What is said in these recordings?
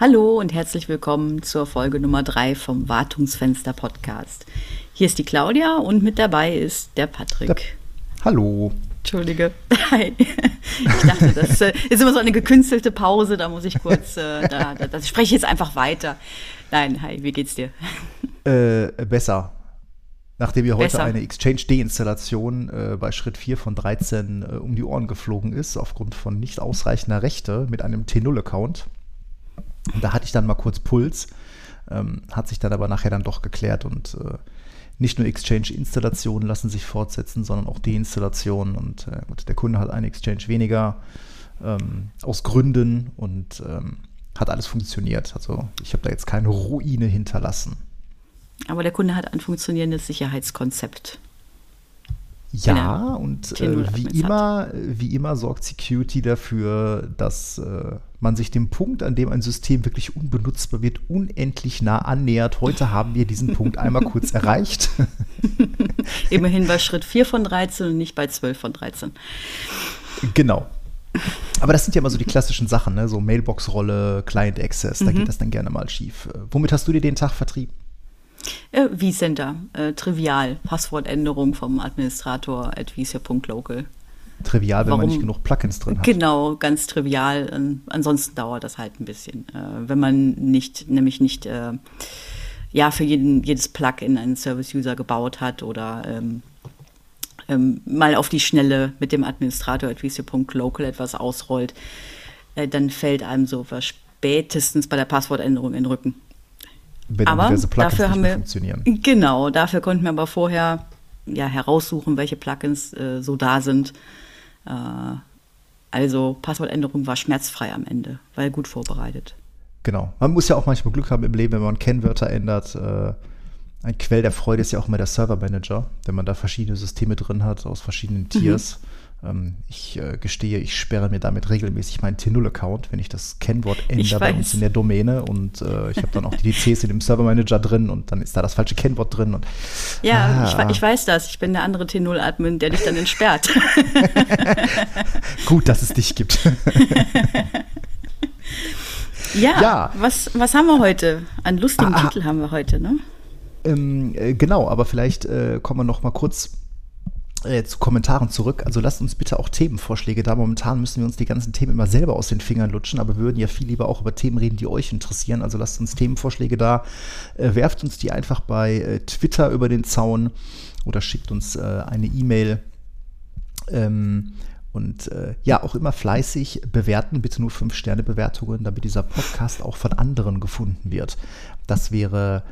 Hallo und herzlich willkommen zur Folge Nummer 3 vom Wartungsfenster Podcast. Hier ist die Claudia und mit dabei ist der Patrick. Ja. Hallo. Entschuldige. Hi. Ich dachte, das äh, ist immer so eine gekünstelte Pause, da muss ich kurz, äh, da, da, das spreche ich jetzt einfach weiter. Nein, hi, wie geht's dir? Äh, besser. Nachdem mir heute besser. eine Exchange-Deinstallation äh, bei Schritt 4 von 13 äh, um die Ohren geflogen ist, aufgrund von nicht ausreichender Rechte mit einem T0-Account. Da hatte ich dann mal kurz Puls, ähm, hat sich dann aber nachher dann doch geklärt und äh, nicht nur Exchange-Installationen lassen sich fortsetzen, sondern auch Deinstallationen. Und äh, gut, der Kunde hat eine Exchange weniger ähm, aus Gründen und ähm, hat alles funktioniert. Also ich habe da jetzt keine Ruine hinterlassen. Aber der Kunde hat ein funktionierendes Sicherheitskonzept. Ja, und äh, wie, immer, wie immer sorgt Security dafür, dass äh, man sich dem Punkt, an dem ein System wirklich unbenutzbar wird, unendlich nah annähert. Heute haben wir diesen Punkt einmal kurz erreicht. Immerhin bei Schritt 4 von 13 und nicht bei 12 von 13. Genau. Aber das sind ja immer so die klassischen Sachen, ne? so Mailbox-Rolle, Client-Access, da mhm. geht das dann gerne mal schief. Womit hast du dir den Tag vertrieben? Äh, vCenter, äh, trivial, Passwortänderung vom Administrator at vCenter.local. Trivial, wenn Warum? man nicht genug Plugins drin hat. Genau, ganz trivial. Ähm, ansonsten dauert das halt ein bisschen. Äh, wenn man nicht, nämlich nicht äh, ja, für jeden, jedes Plugin einen Service-User gebaut hat oder ähm, ähm, mal auf die Schnelle mit dem Administrator at vCenter.local etwas ausrollt, äh, dann fällt einem so spätestens bei der Passwortänderung in den Rücken wenn aber diverse Plugins dafür haben wir, funktionieren. Genau, dafür konnten wir aber vorher ja, heraussuchen, welche Plugins äh, so da sind. Äh, also Passwortänderung war schmerzfrei am Ende, weil gut vorbereitet. Genau. Man muss ja auch manchmal Glück haben im Leben, wenn man Kennwörter ändert. Äh, ein Quell der Freude ist ja auch immer der Server Manager, wenn man da verschiedene Systeme drin hat aus verschiedenen Tiers. Mhm. Ähm, ich äh, gestehe, ich sperre mir damit regelmäßig meinen T0-Account, wenn ich das Kennwort ändere bei uns in der Domäne. Und äh, ich habe dann auch die DCs in dem Server Manager drin und dann ist da das falsche Kennwort drin. Und, ja, ah. ich, ich, weiß das. Ich bin der andere T0-Admin, der dich dann entsperrt. Gut, dass es dich gibt. ja, ja, Was, was haben wir heute? Einen lustigen ah, Titel haben wir heute, ne? Ähm, äh, genau, aber vielleicht äh, kommen wir noch mal kurz äh, zu Kommentaren zurück. Also lasst uns bitte auch Themenvorschläge da. Momentan müssen wir uns die ganzen Themen immer selber aus den Fingern lutschen, aber wir würden ja viel lieber auch über Themen reden, die euch interessieren. Also lasst uns Themenvorschläge da. Äh, werft uns die einfach bei äh, Twitter über den Zaun oder schickt uns äh, eine E-Mail. Ähm, und äh, ja, auch immer fleißig bewerten, bitte nur 5-Sterne-Bewertungen, damit dieser Podcast auch von anderen gefunden wird. Das wäre,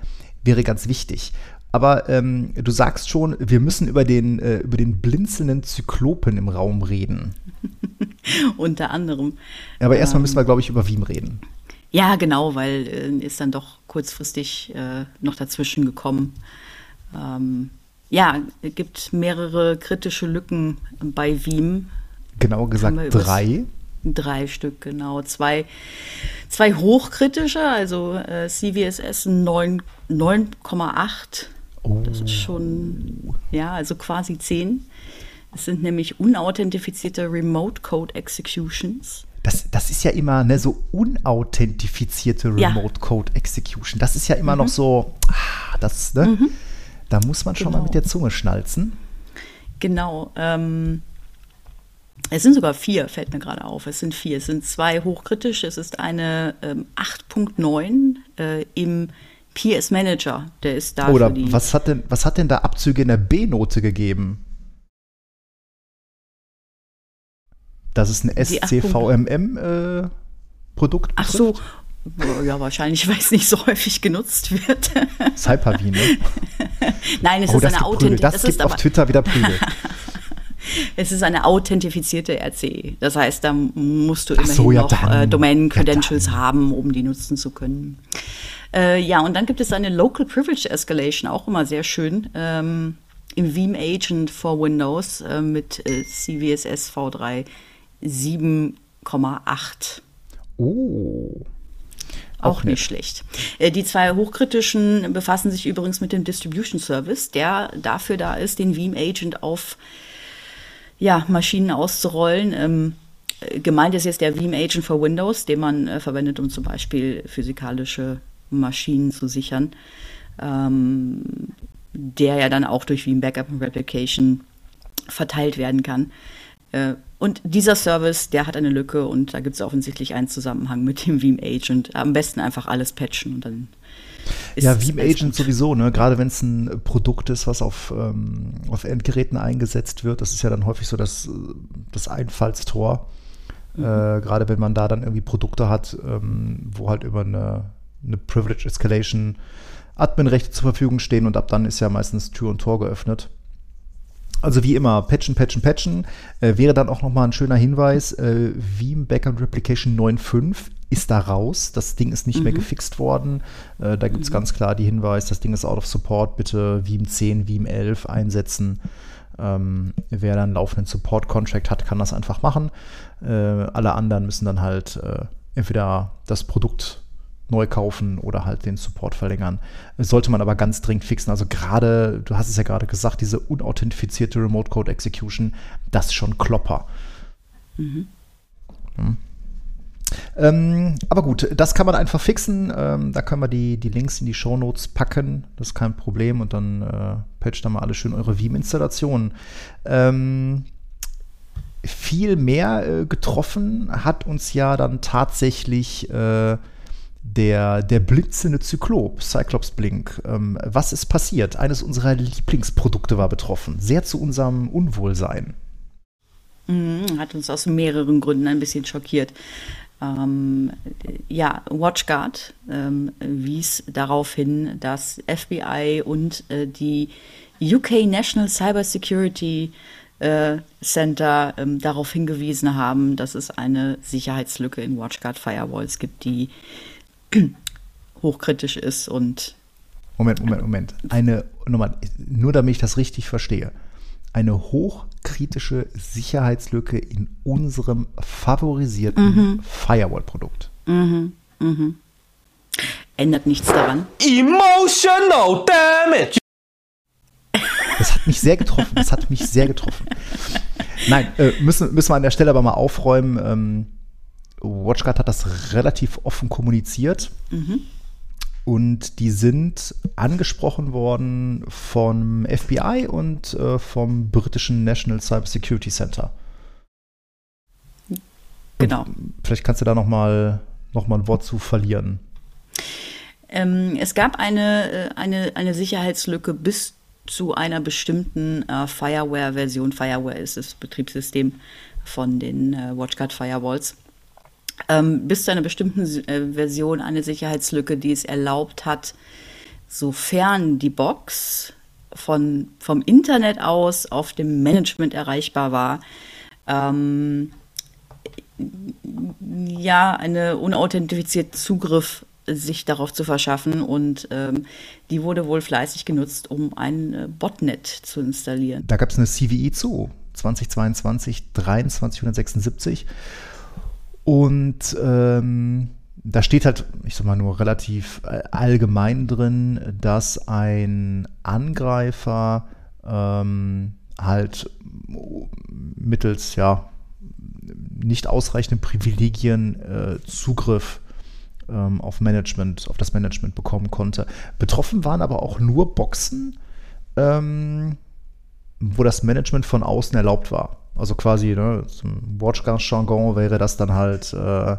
wäre ganz wichtig. Aber ähm, du sagst schon, wir müssen über den, äh, über den blinzelnden Zyklopen im Raum reden. Unter anderem. Aber ähm, erstmal müssen wir, glaube ich, über Wien reden. Ja, genau, weil äh, ist dann doch kurzfristig äh, noch dazwischen gekommen. Ähm, ja, es gibt mehrere kritische Lücken bei Veeam. Genau gesagt drei. Drei Stück, genau. Zwei, zwei hochkritische, also äh, CVSS 9,8 Oh. Das ist schon, ja, also quasi zehn. Es sind nämlich unauthentifizierte Remote Code Executions. Das, das ist ja immer ne, so unauthentifizierte Remote ja. Code Execution. Das ist ja immer mhm. noch so, ah, das, ne? Mhm. Da muss man schon genau. mal mit der Zunge schnalzen. Genau. Ähm, es sind sogar vier, fällt mir gerade auf. Es sind vier. Es sind zwei hochkritisch. Es ist eine ähm, 8.9 äh, im PS Manager, der ist da. Oder was hat denn, was hat denn da Abzüge in der B-Note gegeben? Das ist ein SCVMM-Produkt. Äh, Ach so. Ja, wahrscheinlich, weil es nicht so häufig genutzt wird. Cyperv, ne? Nein, es oh, ist eine Authentifizierung. Das, das gibt auf Twitter wieder Prügel. es ist eine authentifizierte RCE. Das heißt, da musst du immerhin so, ja, noch äh, Domain-Credentials ja, haben, um die nutzen zu können. Äh, ja, und dann gibt es eine Local Privilege Escalation, auch immer sehr schön, ähm, im Veeam Agent for Windows äh, mit äh, CVSS V3 7,8. Oh. Auch, auch nicht schlecht. Äh, die zwei hochkritischen befassen sich übrigens mit dem Distribution Service, der dafür da ist, den Veeam Agent auf ja, Maschinen auszurollen. Ähm, gemeint ist jetzt der Veeam Agent for Windows, den man äh, verwendet, um zum Beispiel physikalische Maschinen zu sichern, ähm, der ja dann auch durch Veeam Backup und Replication verteilt werden kann. Äh, und dieser Service, der hat eine Lücke und da gibt es offensichtlich einen Zusammenhang mit dem Veeam Agent. Am besten einfach alles patchen und dann ja, Veeam Agent sowieso, ne? gerade wenn es ein Produkt ist, was auf, ähm, auf Endgeräten eingesetzt wird. Das ist ja dann häufig so das, das Einfallstor. Mhm. Äh, gerade wenn man da dann irgendwie Produkte hat, ähm, wo halt über eine, eine Privilege Escalation Adminrechte zur Verfügung stehen und ab dann ist ja meistens Tür und Tor geöffnet. Also wie immer, patchen, patchen, patchen. Äh, wäre dann auch nochmal ein schöner Hinweis, äh, Veeam Backup Replication 9.5 ist da raus. Das Ding ist nicht mhm. mehr gefixt worden. Äh, da gibt es mhm. ganz klar die Hinweis, das Ding ist out of support. Bitte Veeam 10, Veeam 11 einsetzen. Ähm, wer dann einen laufenden Support-Contract hat, kann das einfach machen. Äh, alle anderen müssen dann halt äh, entweder das Produkt neu kaufen oder halt den Support verlängern. Sollte man aber ganz dringend fixen. Also gerade, du hast es ja gerade gesagt, diese unauthentifizierte Remote Code Execution, das ist schon Klopper. Mhm. Hm. Ähm, aber gut, das kann man einfach fixen. Ähm, da können wir die, die Links in die Show Notes packen. Das ist kein Problem. Und dann äh, patcht da mal alle schön eure Veeam-Installationen. Ähm, viel mehr äh, getroffen hat uns ja dann tatsächlich äh, der, der blinzende Zyklop, Cyclops Blink. Ähm, was ist passiert? Eines unserer Lieblingsprodukte war betroffen. Sehr zu unserem Unwohlsein. Mhm, hat uns aus mehreren Gründen ein bisschen schockiert. Ähm, ja, WatchGuard ähm, wies darauf hin, dass FBI und äh, die UK National Cyber Security äh, Center ähm, darauf hingewiesen haben, dass es eine Sicherheitslücke in WatchGuard Firewalls gibt, die hochkritisch ist und Moment, Moment, Moment. Eine nochmal, nur damit ich das richtig verstehe. Eine hochkritische Sicherheitslücke in unserem favorisierten mhm. Firewall-Produkt. Mhm. Mhm. Ändert nichts daran. Emotional damage! Das hat mich sehr getroffen. Das hat mich sehr getroffen. Nein, äh, müssen, müssen wir an der Stelle aber mal aufräumen. Ähm, WatchGuard hat das relativ offen kommuniziert. Mhm. Und die sind angesprochen worden vom FBI und äh, vom britischen National Cyber Security Center. Genau. Und vielleicht kannst du da noch mal, noch mal ein Wort zu verlieren. Ähm, es gab eine, äh, eine, eine Sicherheitslücke bis zu einer bestimmten äh, Fireware-Version. Fireware ist das Betriebssystem von den äh, WatchGuard Firewalls ähm, bis zu einer bestimmten äh, Version eine Sicherheitslücke, die es erlaubt hat, sofern die Box von, vom Internet aus auf dem Management erreichbar war, ähm, ja, eine unauthentifizierte Zugriff sich darauf zu verschaffen und ähm, die wurde wohl fleißig genutzt, um ein äh, Botnet zu installieren. Da gab es eine CVE zu, 2022 2376 und ähm, da steht halt, ich sag mal nur relativ äh, allgemein drin, dass ein Angreifer ähm, halt mittels ja nicht ausreichenden Privilegien äh, Zugriff ähm, auf Management, auf das Management bekommen konnte. Betroffen waren aber auch nur Boxen, ähm, wo das Management von außen erlaubt war. Also quasi, ne, zum Watchguard-Jargon wäre das dann halt, äh,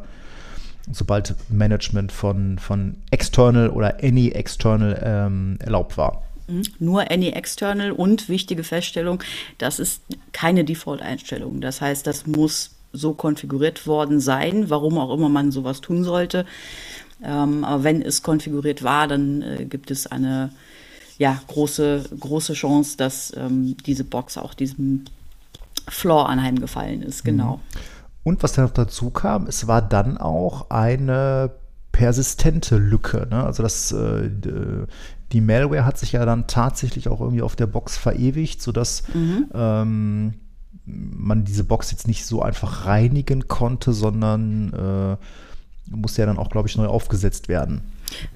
sobald Management von, von external oder any external ähm, erlaubt war. Mhm. Nur any external und wichtige Feststellung, das ist keine Default-Einstellung. Das heißt, das muss so konfiguriert worden sein, warum auch immer man sowas tun sollte. Ähm, aber wenn es konfiguriert war, dann äh, gibt es eine ja, große, große Chance, dass ähm, diese Box auch diesem Floor anheimgefallen ist, genau. Mhm. Und was dann noch dazu kam, es war dann auch eine persistente Lücke. Ne? Also das, äh, die Malware hat sich ja dann tatsächlich auch irgendwie auf der Box verewigt, sodass mhm. ähm, man diese Box jetzt nicht so einfach reinigen konnte, sondern äh, musste ja dann auch, glaube ich, neu aufgesetzt werden.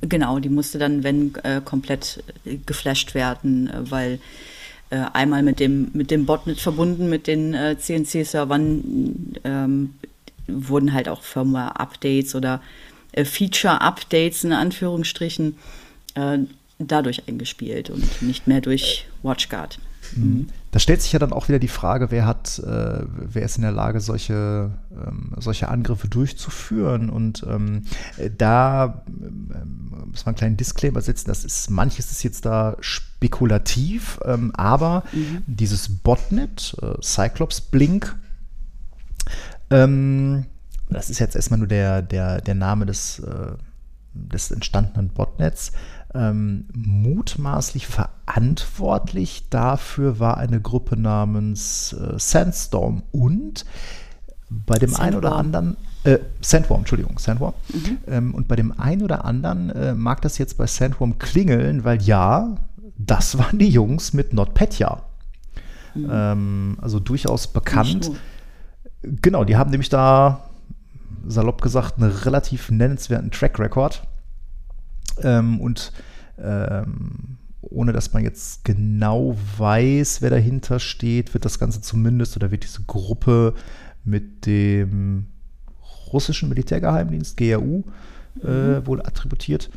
Genau, die musste dann, wenn, äh, komplett geflasht werden, äh, weil äh, einmal mit dem, mit dem Botnet verbunden, mit den äh, CNC-Servern, ähm, wurden halt auch Firmware-Updates oder äh, Feature-Updates in Anführungsstrichen äh, dadurch eingespielt und nicht mehr durch WatchGuard. Mhm. Da stellt sich ja dann auch wieder die Frage, wer hat, äh, wer ist in der Lage, solche, ähm, solche Angriffe durchzuführen? Und ähm, da ähm, muss man einen kleinen Disclaimer setzen, das ist, manches ist jetzt da spekulativ, ähm, aber mhm. dieses Botnet, äh, Cyclops Blink, ähm, das ist jetzt erstmal nur der, der, der Name des, äh, des entstandenen Botnets, ähm, mutmaßlich verantwortlich dafür war eine Gruppe namens äh, Sandstorm und bei dem Sandworm. einen oder anderen äh, Sandworm, Entschuldigung, Sandworm. Mhm. Ähm, und bei dem einen oder anderen äh, mag das jetzt bei Sandworm klingeln, weil ja, das waren die Jungs mit NotPetya. Mhm. Ähm, also durchaus bekannt. Genau, die haben nämlich da, salopp gesagt, einen relativ nennenswerten Track Record. Ähm, und ähm, ohne dass man jetzt genau weiß, wer dahinter steht, wird das Ganze zumindest oder wird diese Gruppe mit dem russischen Militärgeheimdienst, GRU, äh, mhm. wohl attributiert.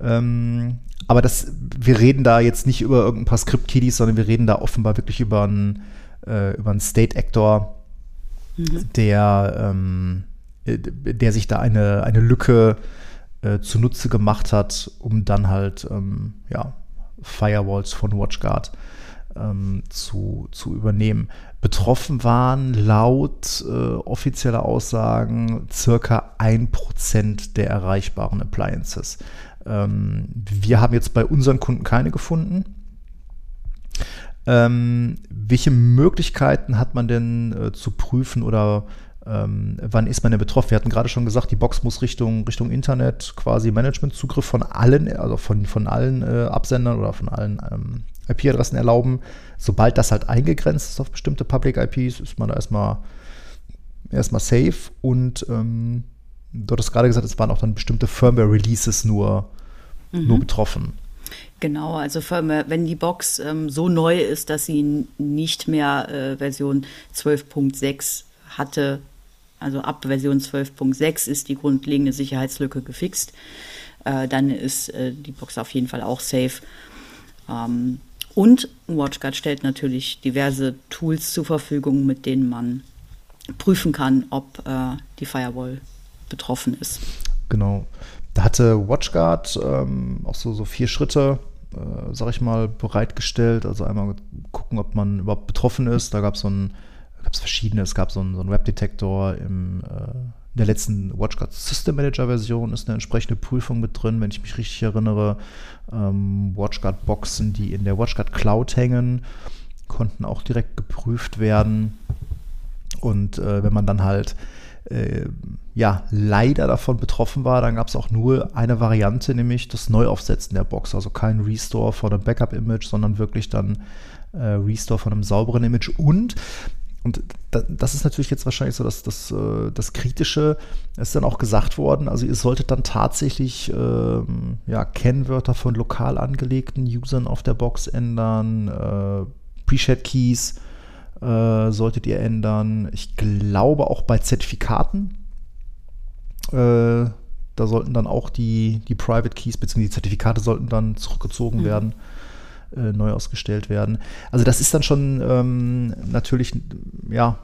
Ähm, aber das, wir reden da jetzt nicht über irgendein paar Script-Kiddies, sondern wir reden da offenbar wirklich über einen, äh, über einen State-Actor, mhm. der, ähm, äh, der sich da eine, eine Lücke äh, zunutze gemacht hat, um dann halt ähm, ja, Firewalls von WatchGuard ähm, zu, zu übernehmen. Betroffen waren laut äh, offizieller Aussagen circa 1% der erreichbaren Appliances. Ähm, wir haben jetzt bei unseren Kunden keine gefunden. Ähm, welche Möglichkeiten hat man denn äh, zu prüfen oder ähm, wann ist man denn betroffen? Wir hatten gerade schon gesagt, die Box muss Richtung, Richtung Internet quasi Managementzugriff von allen, also von, von allen äh, Absendern oder von allen ähm, IP-Adressen erlauben. Sobald das halt eingegrenzt ist auf bestimmte Public IPs, ist man da erstmal, erstmal safe. Und ähm, du hattest gerade gesagt, es waren auch dann bestimmte Firmware-Releases nur, mhm. nur betroffen. Genau, also wenn die Box ähm, so neu ist, dass sie nicht mehr äh, Version 12.6 hatte, also ab Version 12.6 ist die grundlegende Sicherheitslücke gefixt. Äh, dann ist äh, die Box auf jeden Fall auch safe. Ähm, und WatchGuard stellt natürlich diverse Tools zur Verfügung, mit denen man prüfen kann, ob äh, die Firewall betroffen ist. Genau. Da hatte WatchGuard ähm, auch so, so vier Schritte, äh, sag ich mal, bereitgestellt. Also einmal gucken, ob man überhaupt betroffen ist. Da gab es so ein gab es verschiedene. Es gab so einen, so einen Webdetektor im äh, in der letzten WatchGuard System Manager Version ist eine entsprechende Prüfung mit drin, wenn ich mich richtig erinnere. Ähm, WatchGuard Boxen, die in der WatchGuard Cloud hängen, konnten auch direkt geprüft werden. Und äh, wenn man dann halt äh, ja leider davon betroffen war, dann gab es auch nur eine Variante, nämlich das Neuaufsetzen der Box. Also kein Restore von einem Backup-Image, sondern wirklich dann äh, Restore von einem sauberen Image. Und und das ist natürlich jetzt wahrscheinlich so das, das, äh, das Kritische. Es ist dann auch gesagt worden, also ihr solltet dann tatsächlich ähm, ja, Kennwörter von lokal angelegten Usern auf der Box ändern, äh, Preset-Keys äh, solltet ihr ändern. Ich glaube auch bei Zertifikaten. Äh, da sollten dann auch die, die Private Keys bzw. die Zertifikate sollten dann zurückgezogen mhm. werden äh, neu ausgestellt werden. Also das ist dann schon ähm, natürlich ja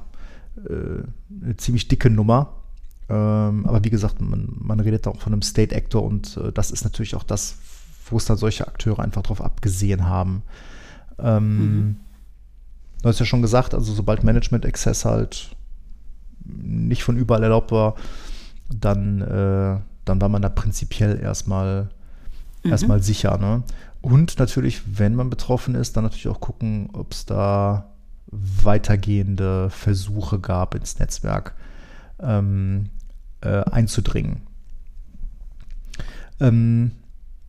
äh, eine ziemlich dicke Nummer. Ähm, aber wie gesagt, man, man redet auch von einem State Actor und äh, das ist natürlich auch das, wo es dann solche Akteure einfach drauf abgesehen haben. Ähm, mhm. Du hast ja schon gesagt, also sobald Management Access halt nicht von überall erlaubt war, dann, äh, dann war man da prinzipiell erstmal mhm. erstmal sicher. Ne? Und natürlich, wenn man betroffen ist, dann natürlich auch gucken, ob es da weitergehende Versuche gab, ins Netzwerk ähm, äh, einzudringen. Ähm,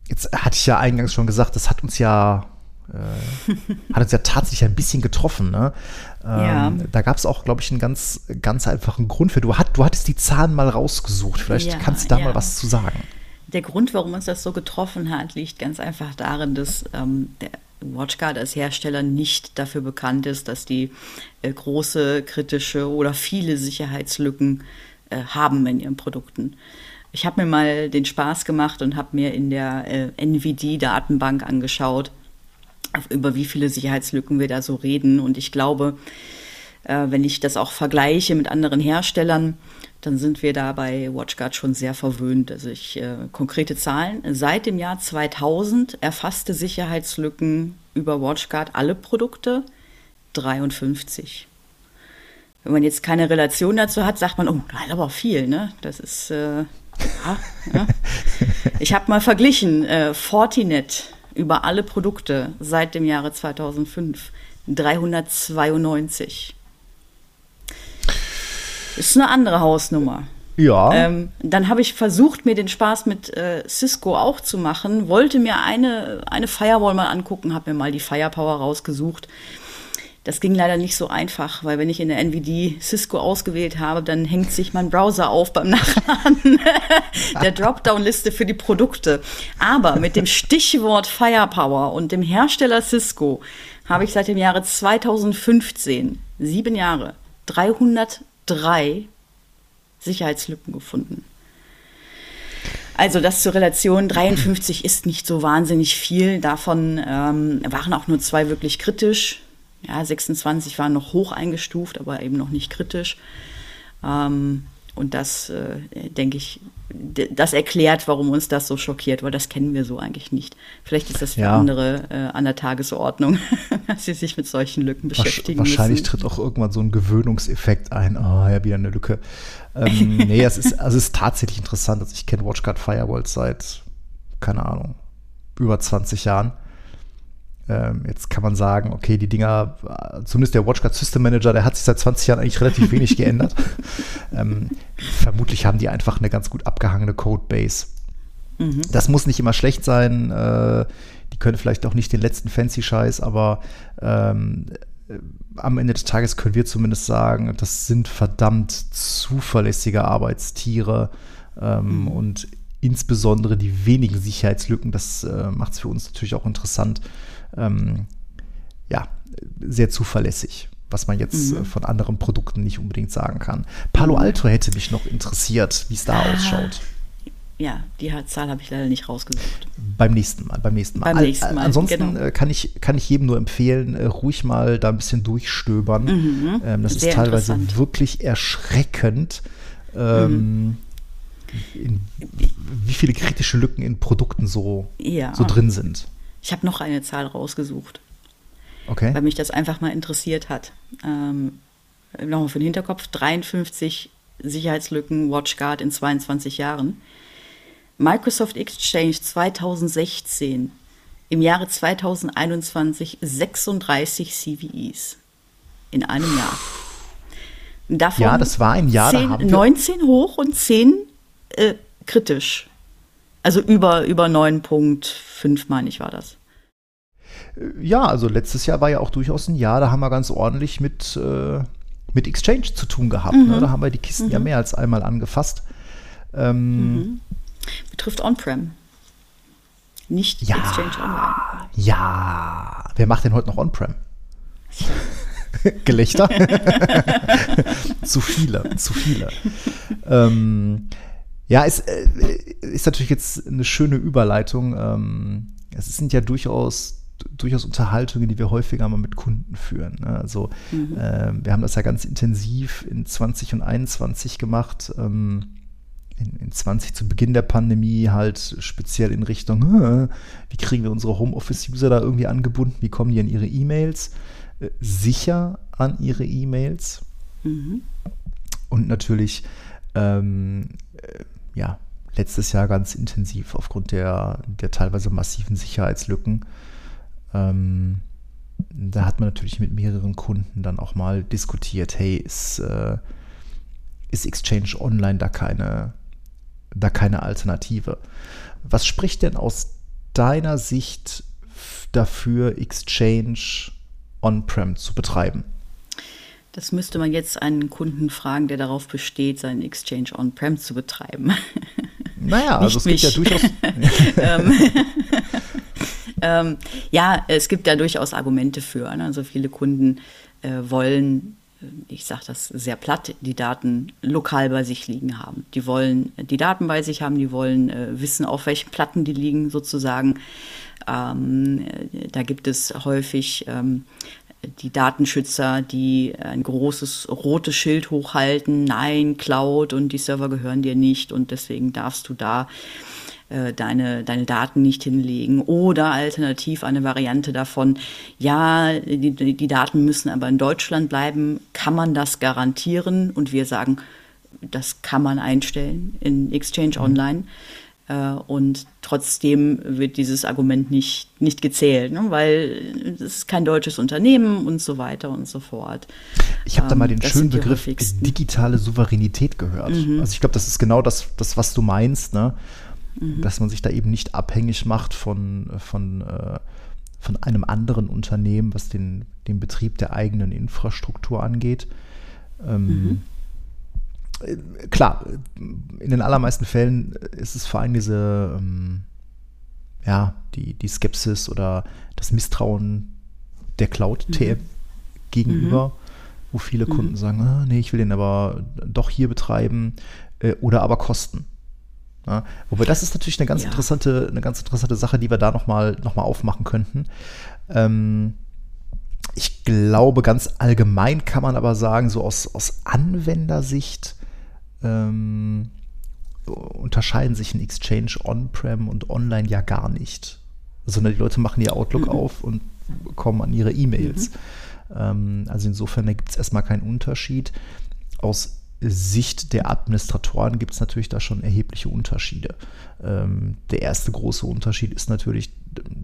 jetzt hatte ich ja eingangs schon gesagt, das hat uns ja äh, hat uns ja tatsächlich ein bisschen getroffen. Ne? Ähm, ja. Da gab es auch, glaube ich, einen ganz, ganz einfachen Grund für. Du, hat, du hattest die Zahlen mal rausgesucht. Vielleicht ja, kannst du da ja. mal was zu sagen. Der Grund, warum uns das so getroffen hat, liegt ganz einfach darin, dass ähm, der WatchGuard als Hersteller nicht dafür bekannt ist, dass die äh, große, kritische oder viele Sicherheitslücken äh, haben in ihren Produkten. Ich habe mir mal den Spaß gemacht und habe mir in der äh, NVD-Datenbank angeschaut, über wie viele Sicherheitslücken wir da so reden. Und ich glaube, äh, wenn ich das auch vergleiche mit anderen Herstellern, dann sind wir da bei WatchGuard schon sehr verwöhnt. Also ich, äh, konkrete Zahlen. Seit dem Jahr 2000 erfasste Sicherheitslücken über WatchGuard alle Produkte 53. Wenn man jetzt keine Relation dazu hat, sagt man, oh, das ist aber viel, ne? Das ist, äh, ja, ja. Ich habe mal verglichen, äh, Fortinet über alle Produkte seit dem Jahre 2005 392. Ist eine andere Hausnummer. Ja. Ähm, dann habe ich versucht, mir den Spaß mit äh, Cisco auch zu machen, wollte mir eine, eine Firewall mal angucken, habe mir mal die Firepower rausgesucht. Das ging leider nicht so einfach, weil wenn ich in der NVD Cisco ausgewählt habe, dann hängt sich mein Browser auf beim Nachladen der Dropdown-Liste für die Produkte. Aber mit dem Stichwort Firepower und dem Hersteller Cisco habe ich seit dem Jahre 2015, sieben Jahre, 303 Sicherheitslücken gefunden. Also das zur Relation 53 ist nicht so wahnsinnig viel. Davon ähm, waren auch nur zwei wirklich kritisch ja, 26 waren noch hoch eingestuft, aber eben noch nicht kritisch. Ähm, und das, äh, denke ich, das erklärt, warum uns das so schockiert, weil das kennen wir so eigentlich nicht. Vielleicht ist das für ja. andere äh, an der Tagesordnung, dass sie sich mit solchen Lücken beschäftigen Wahrscheinlich müssen. tritt auch irgendwann so ein Gewöhnungseffekt ein. Oh, ja, wieder eine Lücke. Ähm, nee, es ist, also es ist tatsächlich interessant. Also ich kenne WatchGuard Firewalls seit, keine Ahnung, über 20 Jahren. Ähm, jetzt kann man sagen, okay, die Dinger, zumindest der WatchGuard System Manager, der hat sich seit 20 Jahren eigentlich relativ wenig geändert. Ähm, vermutlich haben die einfach eine ganz gut abgehangene Codebase. Mhm. Das muss nicht immer schlecht sein. Äh, die können vielleicht auch nicht den letzten fancy Scheiß, aber ähm, äh, am Ende des Tages können wir zumindest sagen, das sind verdammt zuverlässige Arbeitstiere ähm, mhm. und insbesondere die wenigen Sicherheitslücken, das äh, macht es für uns natürlich auch interessant ähm, ja, sehr zuverlässig, was man jetzt mhm. äh, von anderen Produkten nicht unbedingt sagen kann. Palo mhm. Alto hätte mich noch interessiert, wie es da ah. ausschaut. Ja, die Zahl habe ich leider nicht rausgesucht. Beim nächsten Mal, beim nächsten Mal. Beim nächsten Mal Ansonsten genau. Äh, kann, ich, kann ich jedem nur empfehlen, äh, ruhig mal da ein bisschen durchstöbern. Mhm. Ähm, das Sehr ist teilweise wirklich erschreckend. Ähm, mhm. wie viele kritische Lücken in Produkten so, ja. so drin sind. Ich habe noch eine Zahl rausgesucht. Okay. Weil mich das einfach mal interessiert hat. Ähm, Nochmal für den Hinterkopf: 53 Sicherheitslücken WatchGuard in 22 Jahren. Microsoft Exchange 2016, im Jahre 2021 36 CVEs in einem Jahr. Davon ja, das war ein Jahr. 10, da 19 hoch und 10 äh, kritisch. Also über, über 9.5, meine ich, war das. Ja, also letztes Jahr war ja auch durchaus ein Jahr, da haben wir ganz ordentlich mit, äh, mit Exchange zu tun gehabt. Ne? Mhm. Ne? Da haben wir die Kisten mhm. ja mehr als einmal angefasst. Ähm, mhm. Betrifft On-Prem. Nicht ja, Exchange Online. Ja. Wer macht denn heute noch On-Prem? Gelächter? zu viele, zu viele. ähm, ja, es äh, ist natürlich jetzt eine schöne Überleitung. Ähm, es sind ja durchaus durchaus Unterhaltungen, die wir häufiger mal mit Kunden führen. Ne? Also mhm. äh, wir haben das ja ganz intensiv in 20 und 21 gemacht. Ähm, in, in 20 zu Beginn der Pandemie halt speziell in Richtung, wie kriegen wir unsere Homeoffice-User da irgendwie angebunden? Wie kommen die an ihre E-Mails? Äh, sicher an ihre E-Mails. Mhm. Und natürlich ähm, äh, ja, letztes Jahr ganz intensiv aufgrund der, der teilweise massiven Sicherheitslücken. Ähm, da hat man natürlich mit mehreren Kunden dann auch mal diskutiert, hey, ist, äh, ist Exchange Online da keine, da keine Alternative? Was spricht denn aus deiner Sicht dafür, Exchange On-Prem zu betreiben? Das müsste man jetzt einen Kunden fragen, der darauf besteht, seinen Exchange on-prem zu betreiben. Naja, also es mich. gibt ja durchaus. ähm, ähm, ja, es gibt ja durchaus Argumente für. Ne? Also viele Kunden äh, wollen ich sage das sehr platt, die Daten lokal bei sich liegen haben. Die wollen die Daten bei sich haben, die wollen äh, wissen, auf welchen Platten die liegen sozusagen. Ähm, da gibt es häufig ähm, die Datenschützer, die ein großes rotes Schild hochhalten, nein, Cloud und die Server gehören dir nicht und deswegen darfst du da äh, deine, deine Daten nicht hinlegen. Oder alternativ eine Variante davon, ja, die, die Daten müssen aber in Deutschland bleiben. Kann man das garantieren? Und wir sagen, das kann man einstellen in Exchange mhm. Online. Äh, und trotzdem wird dieses Argument nicht, nicht gezählt, ne? weil es ist kein deutsches Unternehmen und so weiter und so fort. Ich habe da mal den ähm, schönen Begriff digitale Souveränität gehört. Mhm. Also ich glaube, das ist genau das, das, was du meinst, ne? Mhm. dass man sich da eben nicht abhängig macht von, von, äh, von einem anderen Unternehmen, was den, den Betrieb der eigenen Infrastruktur angeht. Ähm, mhm klar, in den allermeisten Fällen ist es vor allem diese, ähm, ja, die, die Skepsis oder das Misstrauen der Cloud-TAP mhm. gegenüber, mhm. wo viele Kunden mhm. sagen, ah, nee, ich will den aber doch hier betreiben äh, oder aber Kosten. Ja, wobei das ist natürlich eine ganz ja. interessante, eine ganz interessante Sache, die wir da nochmal noch mal aufmachen könnten. Ähm, ich glaube, ganz allgemein kann man aber sagen, so aus, aus Anwendersicht ähm, unterscheiden sich ein Exchange on-prem und online ja gar nicht. Sondern die Leute machen ihr Outlook mhm. auf und kommen an ihre E-Mails. Mhm. Ähm, also insofern gibt es erstmal keinen Unterschied. Aus Sicht der Administratoren gibt es natürlich da schon erhebliche Unterschiede. Ähm, der erste große Unterschied ist natürlich,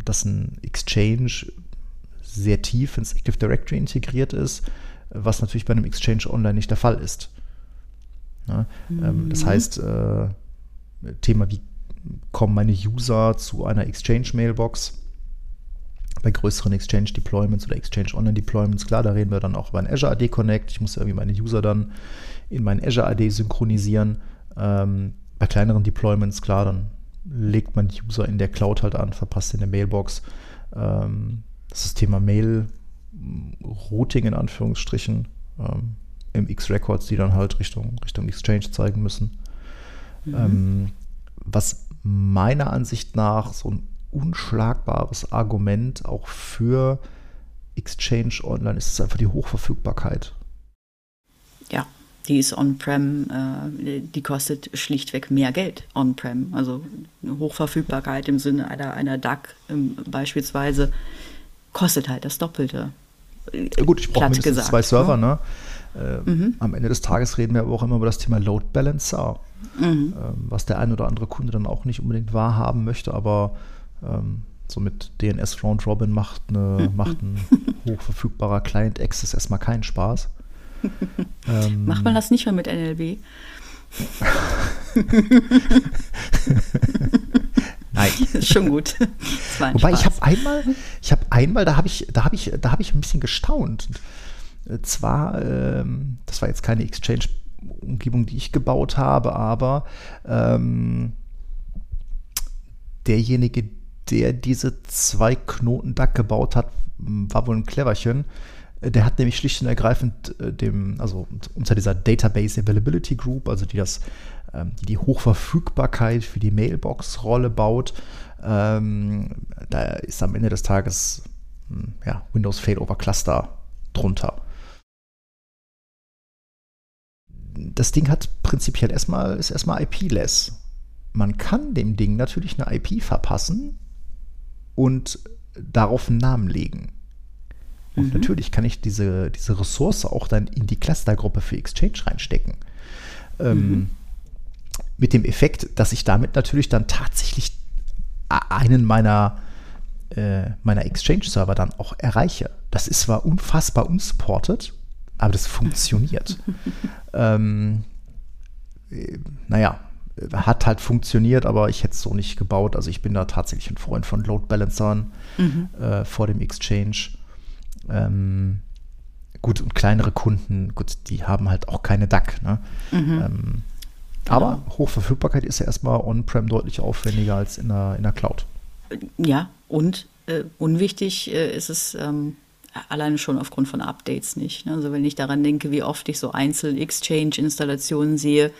dass ein Exchange sehr tief ins Active Directory integriert ist, was natürlich bei einem Exchange Online nicht der Fall ist. Ne? Mhm. das heißt, äh, Thema, wie kommen meine User zu einer Exchange-Mailbox? Bei größeren Exchange-Deployments oder Exchange-Online-Deployments, klar, da reden wir dann auch über ein Azure AD Connect. Ich muss irgendwie meine User dann in mein Azure AD synchronisieren. Ähm, bei kleineren Deployments, klar, dann legt man die User in der Cloud halt an, verpasst in der Mailbox. Ähm, das ist das Thema Mail-Routing in Anführungsstrichen. Ähm, im X-Records, die dann halt Richtung, Richtung Exchange zeigen müssen. Mhm. Ähm, was meiner Ansicht nach so ein unschlagbares Argument auch für Exchange Online ist, ist einfach die Hochverfügbarkeit. Ja, die ist on-prem, äh, die kostet schlichtweg mehr Geld on-prem. Also Hochverfügbarkeit im Sinne einer, einer DAC ähm, beispielsweise kostet halt das Doppelte. Ja, gut, ich brauche mindestens gesagt, zwei Server, ne? Äh, mhm. Am Ende des Tages reden wir aber auch immer über das Thema Load Balancer, mhm. äh, was der ein oder andere Kunde dann auch nicht unbedingt wahrhaben möchte, aber ähm, so mit DNS Round Robin macht, eine, mhm. macht ein hochverfügbarer Client Access erstmal keinen Spaß. ähm, macht man das nicht mehr mit NLB? Nein. Schon gut. Wobei Spaß. ich habe einmal, ich habe einmal, da habe ich, da habe ich, da habe ich ein bisschen gestaunt. Äh, zwar, ähm, das war jetzt keine Exchange-Umgebung, die ich gebaut habe, aber ähm, derjenige, der diese zwei Knoten DAC gebaut hat, war wohl ein Cleverchen. Äh, der hat nämlich schlicht und ergreifend äh, dem, also unter dieser Database Availability Group, also die das, ähm, die, die Hochverfügbarkeit für die Mailbox-Rolle baut, ähm, da ist am Ende des Tages ja, Windows Failover Cluster drunter das Ding hat prinzipiell erstmal, ist erstmal IP-less. Man kann dem Ding natürlich eine IP verpassen und darauf einen Namen legen. Und mhm. natürlich kann ich diese, diese Ressource auch dann in die Clustergruppe für Exchange reinstecken. Ähm, mhm. Mit dem Effekt, dass ich damit natürlich dann tatsächlich einen meiner, äh, meiner Exchange-Server dann auch erreiche. Das ist zwar unfassbar unsupported, aber das funktioniert. ähm, naja, hat halt funktioniert, aber ich hätte es so nicht gebaut. Also ich bin da tatsächlich ein Freund von Load Balancern mhm. äh, vor dem Exchange. Ähm, gut, und kleinere Kunden, gut, die haben halt auch keine DAC. Ne? Mhm. Ähm, genau. Aber Hochverfügbarkeit ist ja erstmal on-prem deutlich aufwendiger als in der, in der Cloud. Ja, und äh, unwichtig äh, ist es, ähm, alleine schon aufgrund von Updates nicht. Ne? Also wenn ich daran denke, wie oft ich so Einzel-Exchange-Installationen sehe,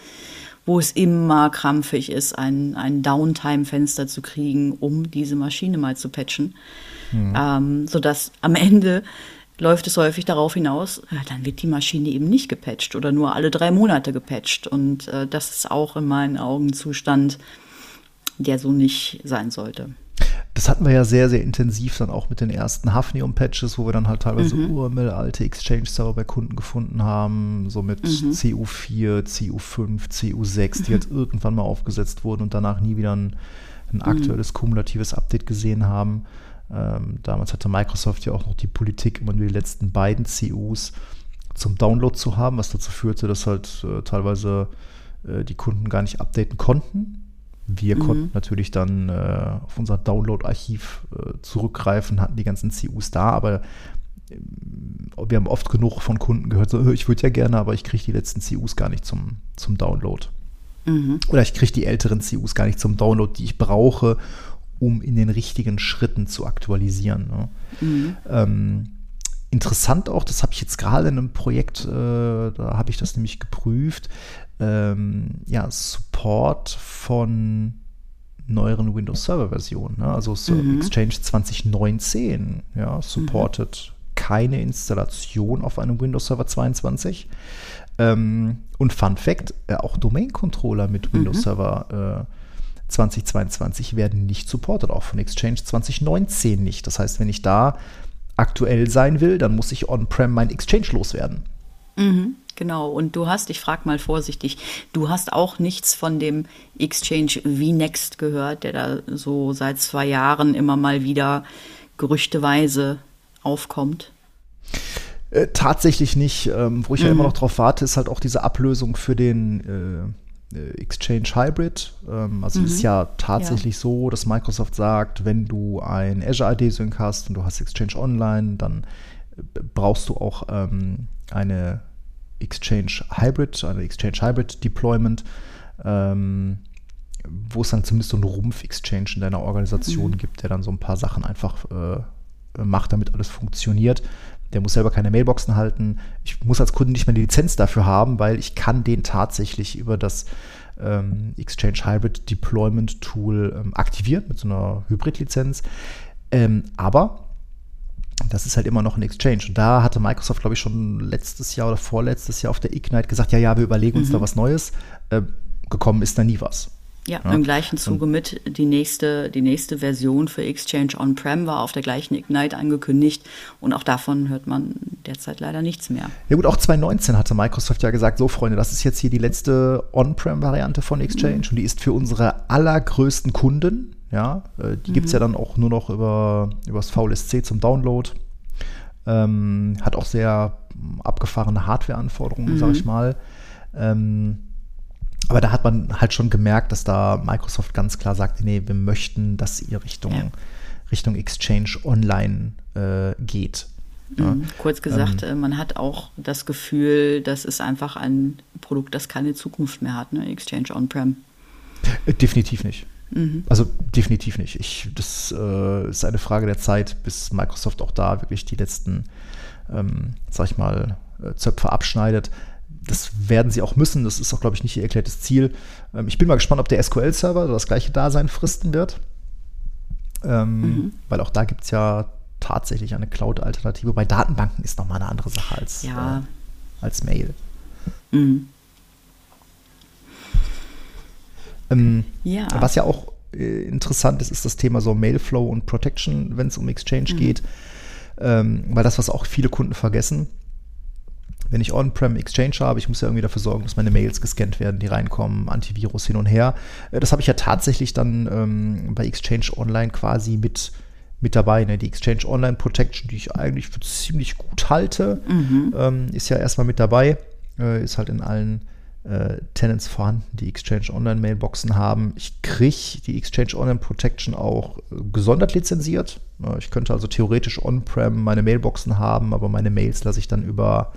wo es immer krampfig ist, ein, ein Downtime-Fenster zu kriegen, um diese Maschine mal zu patchen. Mhm. Ähm, sodass am Ende läuft es häufig darauf hinaus, ja, dann wird die Maschine eben nicht gepatcht oder nur alle drei Monate gepatcht. Und äh, das ist auch in meinen Augen Zustand, der so nicht sein sollte. Das hatten wir ja sehr, sehr intensiv dann auch mit den ersten Hafnium-Patches, wo wir dann halt teilweise mhm. urmel-alte Exchange-Server bei Kunden gefunden haben, so mit mhm. CU4, CU5, CU6, die mhm. jetzt irgendwann mal aufgesetzt wurden und danach nie wieder ein, ein mhm. aktuelles kumulatives Update gesehen haben. Ähm, damals hatte Microsoft ja auch noch die Politik, immer nur die letzten beiden CUs zum Download zu haben, was dazu führte, dass halt äh, teilweise äh, die Kunden gar nicht updaten konnten. Wir mhm. konnten natürlich dann äh, auf unser Download-Archiv äh, zurückgreifen, hatten die ganzen CUs da, aber ähm, wir haben oft genug von Kunden gehört, so, ich würde ja gerne, aber ich kriege die letzten CUs gar nicht zum, zum Download. Mhm. Oder ich kriege die älteren CUs gar nicht zum Download, die ich brauche, um in den richtigen Schritten zu aktualisieren. Ne? Mhm. Ähm, interessant auch, das habe ich jetzt gerade in einem Projekt, äh, da habe ich das nämlich geprüft, ähm, ja, Support von neueren Windows Server Versionen. Ne? Also so mhm. Exchange 2019 ja, supportet mhm. keine Installation auf einem Windows Server 22. Ähm, und Fun Fact, äh, auch Domain Controller mit Windows mhm. Server äh, 2022 werden nicht supported, auch von Exchange 2019 nicht. Das heißt, wenn ich da aktuell sein will, dann muss ich on-prem mein Exchange loswerden. Mhm, genau. Und du hast, ich frage mal vorsichtig, du hast auch nichts von dem Exchange VNext gehört, der da so seit zwei Jahren immer mal wieder gerüchteweise aufkommt? Äh, tatsächlich nicht. Ähm, wo ich mhm. ja immer noch drauf warte, ist halt auch diese Ablösung für den äh, äh, Exchange Hybrid. Ähm, also mhm. ist ja tatsächlich ja. so, dass Microsoft sagt, wenn du ein Azure AD Sync hast und du hast Exchange Online, dann äh, brauchst du auch ähm, eine Exchange Hybrid, eine Exchange Hybrid Deployment, ähm, wo es dann zumindest so einen Rumpf-Exchange in deiner Organisation mhm. gibt, der dann so ein paar Sachen einfach äh, macht, damit alles funktioniert. Der muss selber keine Mailboxen halten. Ich muss als Kunde nicht mehr die Lizenz dafür haben, weil ich kann den tatsächlich über das ähm, Exchange Hybrid Deployment Tool ähm, aktivieren mit so einer Hybrid-Lizenz. Ähm, aber das ist halt immer noch ein Exchange. Und da hatte Microsoft, glaube ich, schon letztes Jahr oder vorletztes Jahr auf der Ignite gesagt, ja, ja, wir überlegen uns mhm. da was Neues. Äh, gekommen ist da nie was. Ja, ja, im gleichen Zuge mit die nächste, die nächste Version für Exchange On-Prem war auf der gleichen Ignite angekündigt und auch davon hört man derzeit leider nichts mehr. Ja gut, auch 2019 hatte Microsoft ja gesagt, so Freunde, das ist jetzt hier die letzte On-Prem-Variante von Exchange mhm. und die ist für unsere allergrößten Kunden, ja, äh, die mhm. gibt es ja dann auch nur noch über, über das VLSC zum Download. Ähm, hat auch sehr abgefahrene Hardware-Anforderungen, mhm. sag ich mal. Ähm, aber da hat man halt schon gemerkt, dass da Microsoft ganz klar sagte, nee, wir möchten, dass ihr Richtung, ja. Richtung Exchange Online äh, geht. Ja. Mhm. Kurz gesagt, ähm, äh, man hat auch das Gefühl, das ist einfach ein Produkt, das keine Zukunft mehr hat, ne? Exchange On-Prem. Äh, definitiv nicht. Mhm. Also definitiv nicht. Ich, das äh, ist eine Frage der Zeit, bis Microsoft auch da wirklich die letzten, ähm, sag ich mal, äh, Zöpfe abschneidet das werden sie auch müssen. Das ist auch, glaube ich, nicht ihr erklärtes Ziel. Ähm, ich bin mal gespannt, ob der SQL-Server das gleiche Dasein fristen wird. Ähm, mhm. Weil auch da gibt es ja tatsächlich eine Cloud-Alternative. Bei Datenbanken ist nochmal eine andere Sache als, ja. äh, als Mail. Mhm. Ähm, ja. Was ja auch äh, interessant ist, ist das Thema so Mailflow und Protection, wenn es um Exchange mhm. geht. Ähm, weil das, was auch viele Kunden vergessen, wenn ich On-Prem Exchange habe, ich muss ja irgendwie dafür sorgen, dass meine Mails gescannt werden, die reinkommen, Antivirus hin und her. Äh, das habe ich ja tatsächlich dann ähm, bei Exchange Online quasi mit, mit dabei. Ne? Die Exchange Online Protection, die ich eigentlich für ziemlich gut halte, mhm. ähm, ist ja erstmal mit dabei. Äh, ist halt in allen äh, Tenants vorhanden, die Exchange Online Mailboxen haben. Ich kriege die Exchange Online Protection auch äh, gesondert lizenziert. Äh, ich könnte also theoretisch On-Prem meine Mailboxen haben, aber meine Mails lasse ich dann über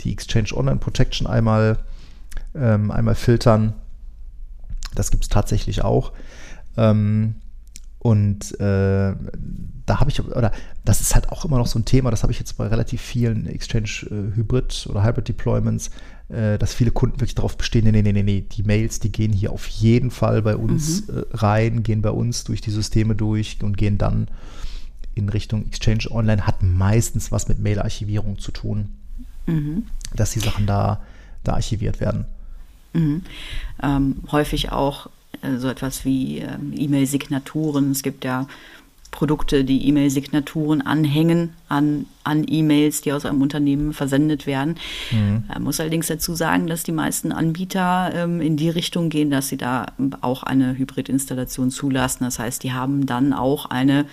die Exchange Online Protection einmal, ähm, einmal filtern. Das gibt es tatsächlich auch. Ähm, Und äh, da habe ich, oder das ist halt auch immer noch so ein Thema, das habe ich jetzt bei relativ vielen Exchange äh, Hybrid oder Hybrid Deployments, dass viele Kunden wirklich darauf bestehen, nee, nee, nee, nee, die Mails, die gehen hier auf jeden Fall bei uns mhm. äh, rein, gehen bei uns durch die Systeme durch und gehen dann in Richtung Exchange Online, hat meistens was mit Mail-Archivierung zu tun, mhm. dass die Sachen da, da archiviert werden. Mhm. Ähm, häufig auch äh, so etwas wie ähm, E-Mail-Signaturen. Es gibt ja Produkte, die E-Mail-Signaturen anhängen an, an E-Mails, die aus einem Unternehmen versendet werden. Mhm. Man muss allerdings dazu sagen, dass die meisten Anbieter ähm, in die Richtung gehen, dass sie da auch eine Hybrid-Installation zulassen. Das heißt, die haben dann auch eine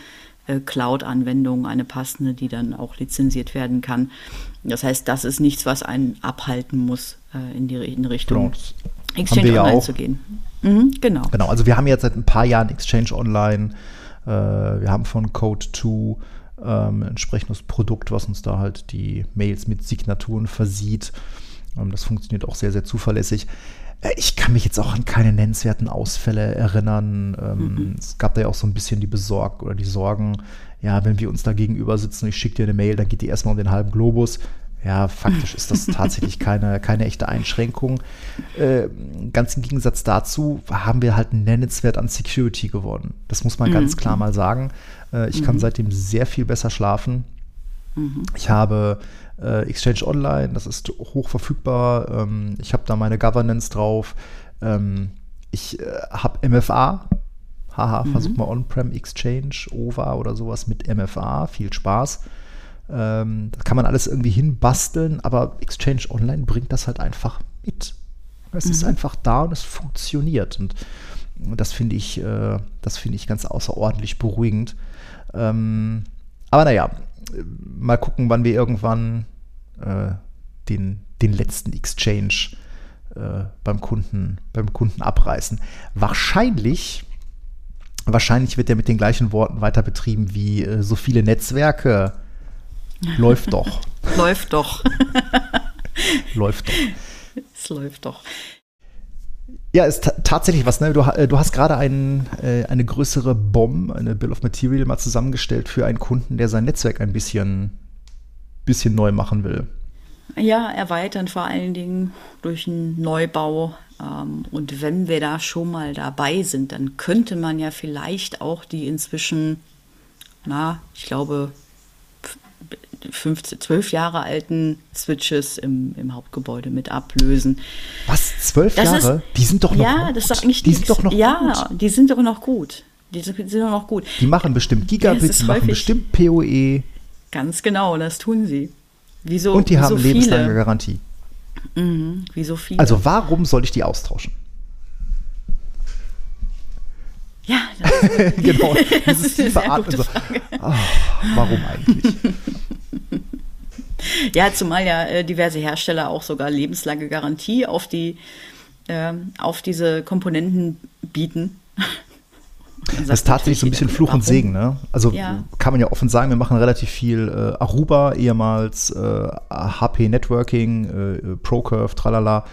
äh, Cloud-Anwendung, eine passende, die dann auch lizenziert werden kann. Das heißt, das ist nichts, was einen abhalten muss, äh, in die in Richtung genau, Exchange Online ja zu gehen. Mhm, genau. Genau, also wir haben jetzt seit ein paar Jahren Exchange Online. Äh, wir haben von Code2 ähm, ein entsprechendes Produkt, was uns da halt die Mails mit Signaturen versieht. Ähm, das funktioniert auch sehr, sehr zuverlässig. Äh, ich kann mich jetzt auch an keine nennenswerten Ausfälle erinnern. Ähm, mhm. Es gab da ja auch so ein bisschen die Besorg oder die Sorgen, ja, wenn wir uns da gegenüber sitzen, ich schicke dir eine Mail, dann geht die erstmal um den halben Globus. Ja, faktisch ist das tatsächlich keine, keine echte Einschränkung. Äh, ganz im Gegensatz dazu haben wir halt nennenswert an Security gewonnen. Das muss man mhm. ganz klar mal sagen. Äh, ich mhm. kann seitdem sehr viel besser schlafen. Mhm. Ich habe äh, Exchange Online, das ist hoch verfügbar. Ähm, ich habe da meine Governance drauf. Ähm, ich äh, habe MFA. Haha, versuch mhm. mal On-Prem Exchange, OVA oder sowas mit MFA. Viel Spaß. Ähm, da kann man alles irgendwie hinbasteln, aber Exchange Online bringt das halt einfach mit. Es mhm. ist einfach da und es funktioniert. Und das finde ich, äh, das finde ich ganz außerordentlich beruhigend. Ähm, aber naja, mal gucken, wann wir irgendwann äh, den, den letzten Exchange äh, beim, Kunden, beim Kunden abreißen. Wahrscheinlich, wahrscheinlich wird der mit den gleichen Worten weiter betrieben wie äh, so viele Netzwerke Läuft doch. läuft doch. läuft doch. Es läuft doch. Ja, ist tatsächlich was. Ne? Du, äh, du hast gerade ein, äh, eine größere BOM, eine Bill of Material mal zusammengestellt für einen Kunden, der sein Netzwerk ein bisschen, bisschen neu machen will. Ja, erweitern vor allen Dingen durch einen Neubau. Ähm, und wenn wir da schon mal dabei sind, dann könnte man ja vielleicht auch die inzwischen, na, ich glaube, 15, 12 Jahre alten Switches im, im Hauptgebäude mit ablösen. Was? Zwölf Jahre? Ist, die sind doch noch Ja, gut. das ist eigentlich die sind doch noch Ja, gut. die sind doch noch gut. Die sind, sind doch noch gut. Die machen bestimmt Gigabit, die machen bestimmt PoE. Ganz genau, das tun sie. Wieso, Und die haben so lebenslange Garantie. Mhm, wie so viele. Also warum soll ich die austauschen? Ja, genau. Dieses tiefe Atmen. So, oh, warum eigentlich? Ja, zumal ja äh, diverse Hersteller auch sogar lebenslange Garantie auf die äh, auf diese Komponenten bieten. Das ist tatsächlich so ein bisschen Fluch und Segen, ne? Also ja. kann man ja offen sagen, wir machen relativ viel äh, Aruba, ehemals äh, HP Networking, äh, ProCurve, tralala.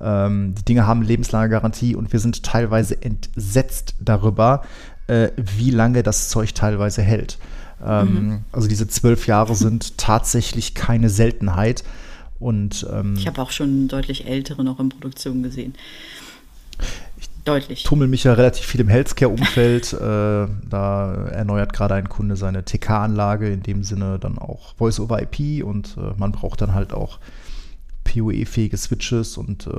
Ähm, die Dinge haben lebenslange Garantie und wir sind teilweise entsetzt darüber, äh, wie lange das Zeug teilweise hält. Ähm, mhm. Also diese zwölf Jahre sind tatsächlich keine Seltenheit. Und, ähm, ich habe auch schon deutlich ältere noch in Produktion gesehen. Deutlich. Ich tummel mich ja relativ viel im Healthcare-Umfeld. äh, da erneuert gerade ein Kunde seine TK-Anlage, in dem Sinne dann auch Voice-over-IP und äh, man braucht dann halt auch PoE-fähige Switches und äh,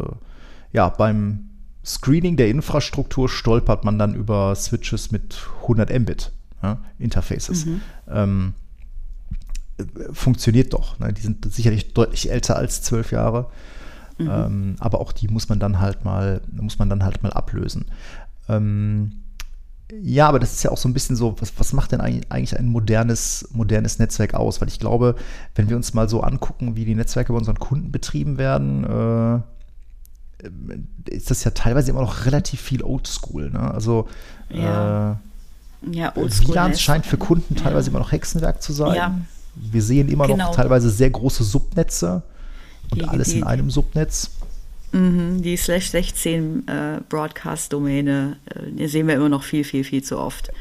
ja, beim Screening der Infrastruktur stolpert man dann über Switches mit 100 Mbit ja, Interfaces. Mhm. Ähm, funktioniert doch. Ne? Die sind sicherlich deutlich älter als zwölf Jahre. Mhm. Ähm, aber auch die muss man dann halt mal, muss man dann halt mal ablösen. Ähm, ja, aber das ist ja auch so ein bisschen so, was, was macht denn eigentlich ein modernes, modernes Netzwerk aus? Weil ich glaube, wenn wir uns mal so angucken, wie die Netzwerke bei unseren Kunden betrieben werden, äh, ist das ja teilweise immer noch relativ viel Oldschool. Ne? Also ja. Äh, ja, WLANs scheint für Kunden teilweise ja. immer noch Hexenwerk zu sein. Ja. Wir sehen immer genau. noch teilweise sehr große Subnetze und die, alles die, in einem Subnetz. Mhm, die Slash 16 äh, Broadcast-Domäne äh, sehen wir immer noch viel, viel, viel zu oft.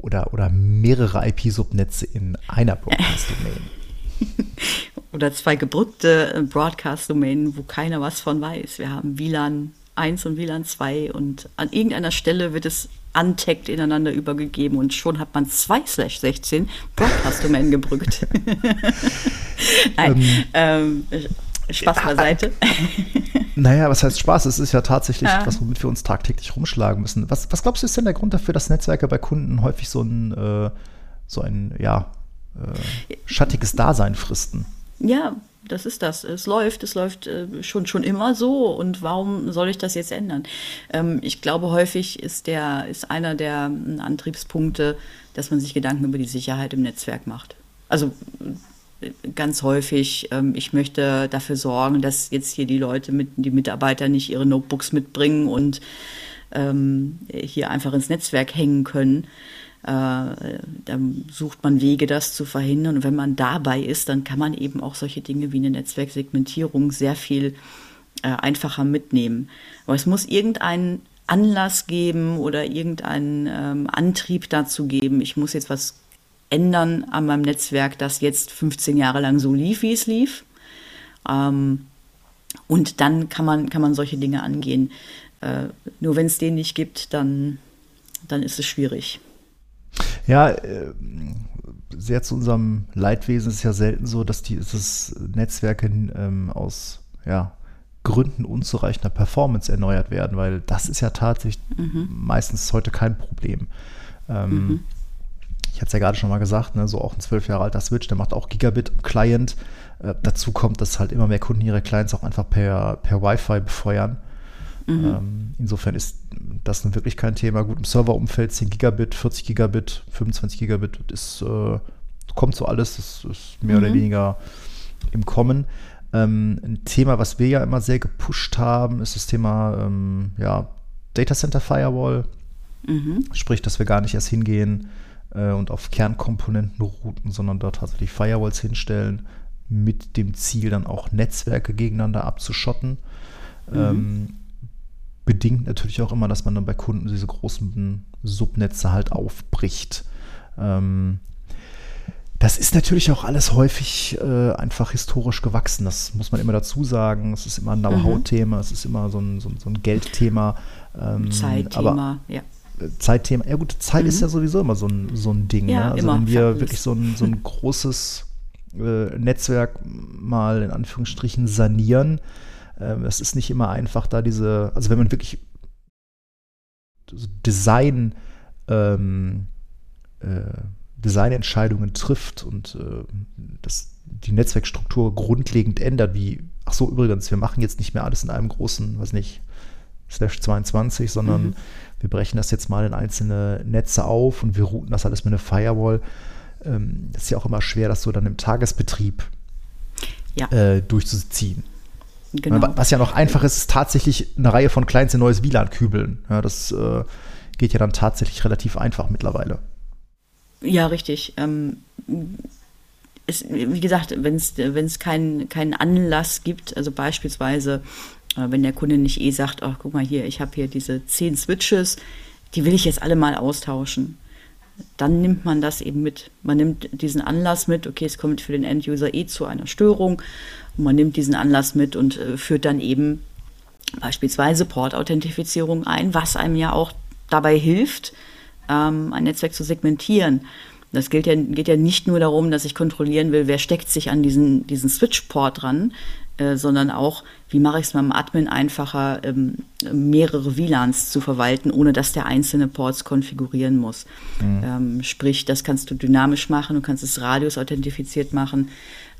Oder, oder mehrere IP-Subnetze in einer Broadcast-Domain. oder zwei gebrückte äh, Broadcast-Domänen, wo keiner was von weiß. Wir haben WLAN 1 und WLAN 2 und an irgendeiner Stelle wird es untaggt ineinander übergegeben und schon hat man zwei slash 16 Broadcast-Domänen gebrückt. Nein, ähm, ähm, Spaß beiseite. Naja, was heißt Spaß? Es ist ja tatsächlich ja. etwas, womit wir uns tagtäglich rumschlagen müssen. Was, was glaubst du, ist denn der Grund dafür, dass Netzwerke bei Kunden häufig so ein, äh, so ein ja, äh, schattiges Dasein fristen? Ja, das ist das. Es läuft, es läuft äh, schon, schon immer so. Und warum soll ich das jetzt ändern? Ähm, ich glaube, häufig ist, der, ist einer der äh, Antriebspunkte, dass man sich Gedanken über die Sicherheit im Netzwerk macht. Also äh, ganz häufig, ähm, ich möchte dafür sorgen, dass jetzt hier die Leute, mit, die Mitarbeiter nicht ihre Notebooks mitbringen und ähm, hier einfach ins Netzwerk hängen können. Äh, dann sucht man Wege, das zu verhindern. Und wenn man dabei ist, dann kann man eben auch solche Dinge wie eine Netzwerksegmentierung sehr viel äh, einfacher mitnehmen. Aber es muss irgendeinen Anlass geben oder irgendeinen ähm, Antrieb dazu geben. Ich muss jetzt was ändern an meinem Netzwerk, das jetzt 15 Jahre lang so lief, wie es lief. Ähm, und dann kann man, kann man solche Dinge angehen. Äh, nur wenn es den nicht gibt, dann, dann ist es schwierig. Ja, äh, sehr zu unserem Leidwesen ist es ja selten so, dass die dass Netzwerke ähm, aus ja, Gründen unzureichender Performance erneuert werden, weil das ist ja tatsächlich mhm. meistens heute kein Problem. Ähm, mhm. Ich hatte es ja gerade schon mal gesagt, ne, so auch ein zwölf Jahre alter Switch, der macht auch Gigabit Client. Äh, dazu kommt, dass halt immer mehr Kunden ihre Clients auch einfach per, per Wi-Fi befeuern. Mhm. Ähm, insofern ist das nun wirklich kein Thema. Gut, im Serverumfeld 10 Gigabit, 40 Gigabit, 25 Gigabit ist, äh, kommt so alles, das ist mehr mhm. oder weniger im Kommen. Ähm, ein Thema, was wir ja immer sehr gepusht haben, ist das Thema ähm, ja, Data Center Firewall. Mhm. Sprich, dass wir gar nicht erst hingehen äh, und auf Kernkomponenten routen, sondern dort tatsächlich Firewalls hinstellen, mit dem Ziel dann auch Netzwerke gegeneinander abzuschotten. Mhm. Ähm, bedingt natürlich auch immer, dass man dann bei Kunden diese großen Subnetze halt aufbricht. Ähm, das ist natürlich auch alles häufig äh, einfach historisch gewachsen. Das muss man immer dazu sagen. Es ist immer ein Know-how-Thema, mhm. es ist immer so ein, so, so ein Geldthema. Ähm, Zeitthema, ja. Äh, Zeitthema. Ja gut, Zeit mhm. ist ja sowieso immer so ein, so ein Ding. Ja, ne? Also immer. wenn wir wirklich so ein, so ein großes äh, Netzwerk mal in Anführungsstrichen sanieren, es ist nicht immer einfach, da diese, also wenn man wirklich Design, ähm, äh, Designentscheidungen trifft und äh, das, die Netzwerkstruktur grundlegend ändert, wie, ach so, übrigens, wir machen jetzt nicht mehr alles in einem großen, weiß nicht, Slash 22, sondern mhm. wir brechen das jetzt mal in einzelne Netze auf und wir routen das alles mit einer Firewall. Ähm, ist ja auch immer schwer, das so dann im Tagesbetrieb ja. äh, durchzuziehen. Genau. Was ja noch einfach ist, ist tatsächlich eine Reihe von Clients in neues WLAN kübeln. Ja, das äh, geht ja dann tatsächlich relativ einfach mittlerweile. Ja, richtig. Ähm, es, wie gesagt, wenn es keinen kein Anlass gibt, also beispielsweise, äh, wenn der Kunde nicht eh sagt, ach guck mal hier, ich habe hier diese zehn Switches, die will ich jetzt alle mal austauschen dann nimmt man das eben mit. Man nimmt diesen Anlass mit, okay, es kommt für den End-User eh zu einer Störung und man nimmt diesen Anlass mit und äh, führt dann eben beispielsweise Port-Authentifizierung ein, was einem ja auch dabei hilft, ähm, ein Netzwerk zu segmentieren. Das gilt ja, geht ja nicht nur darum, dass ich kontrollieren will, wer steckt sich an diesen, diesen Switch-Port dran, äh, sondern auch, wie mache ich es meinem Admin einfacher, ähm, mehrere WLANs zu verwalten, ohne dass der einzelne Ports konfigurieren muss. Mhm. Ähm, sprich, das kannst du dynamisch machen, du kannst es radius authentifiziert machen.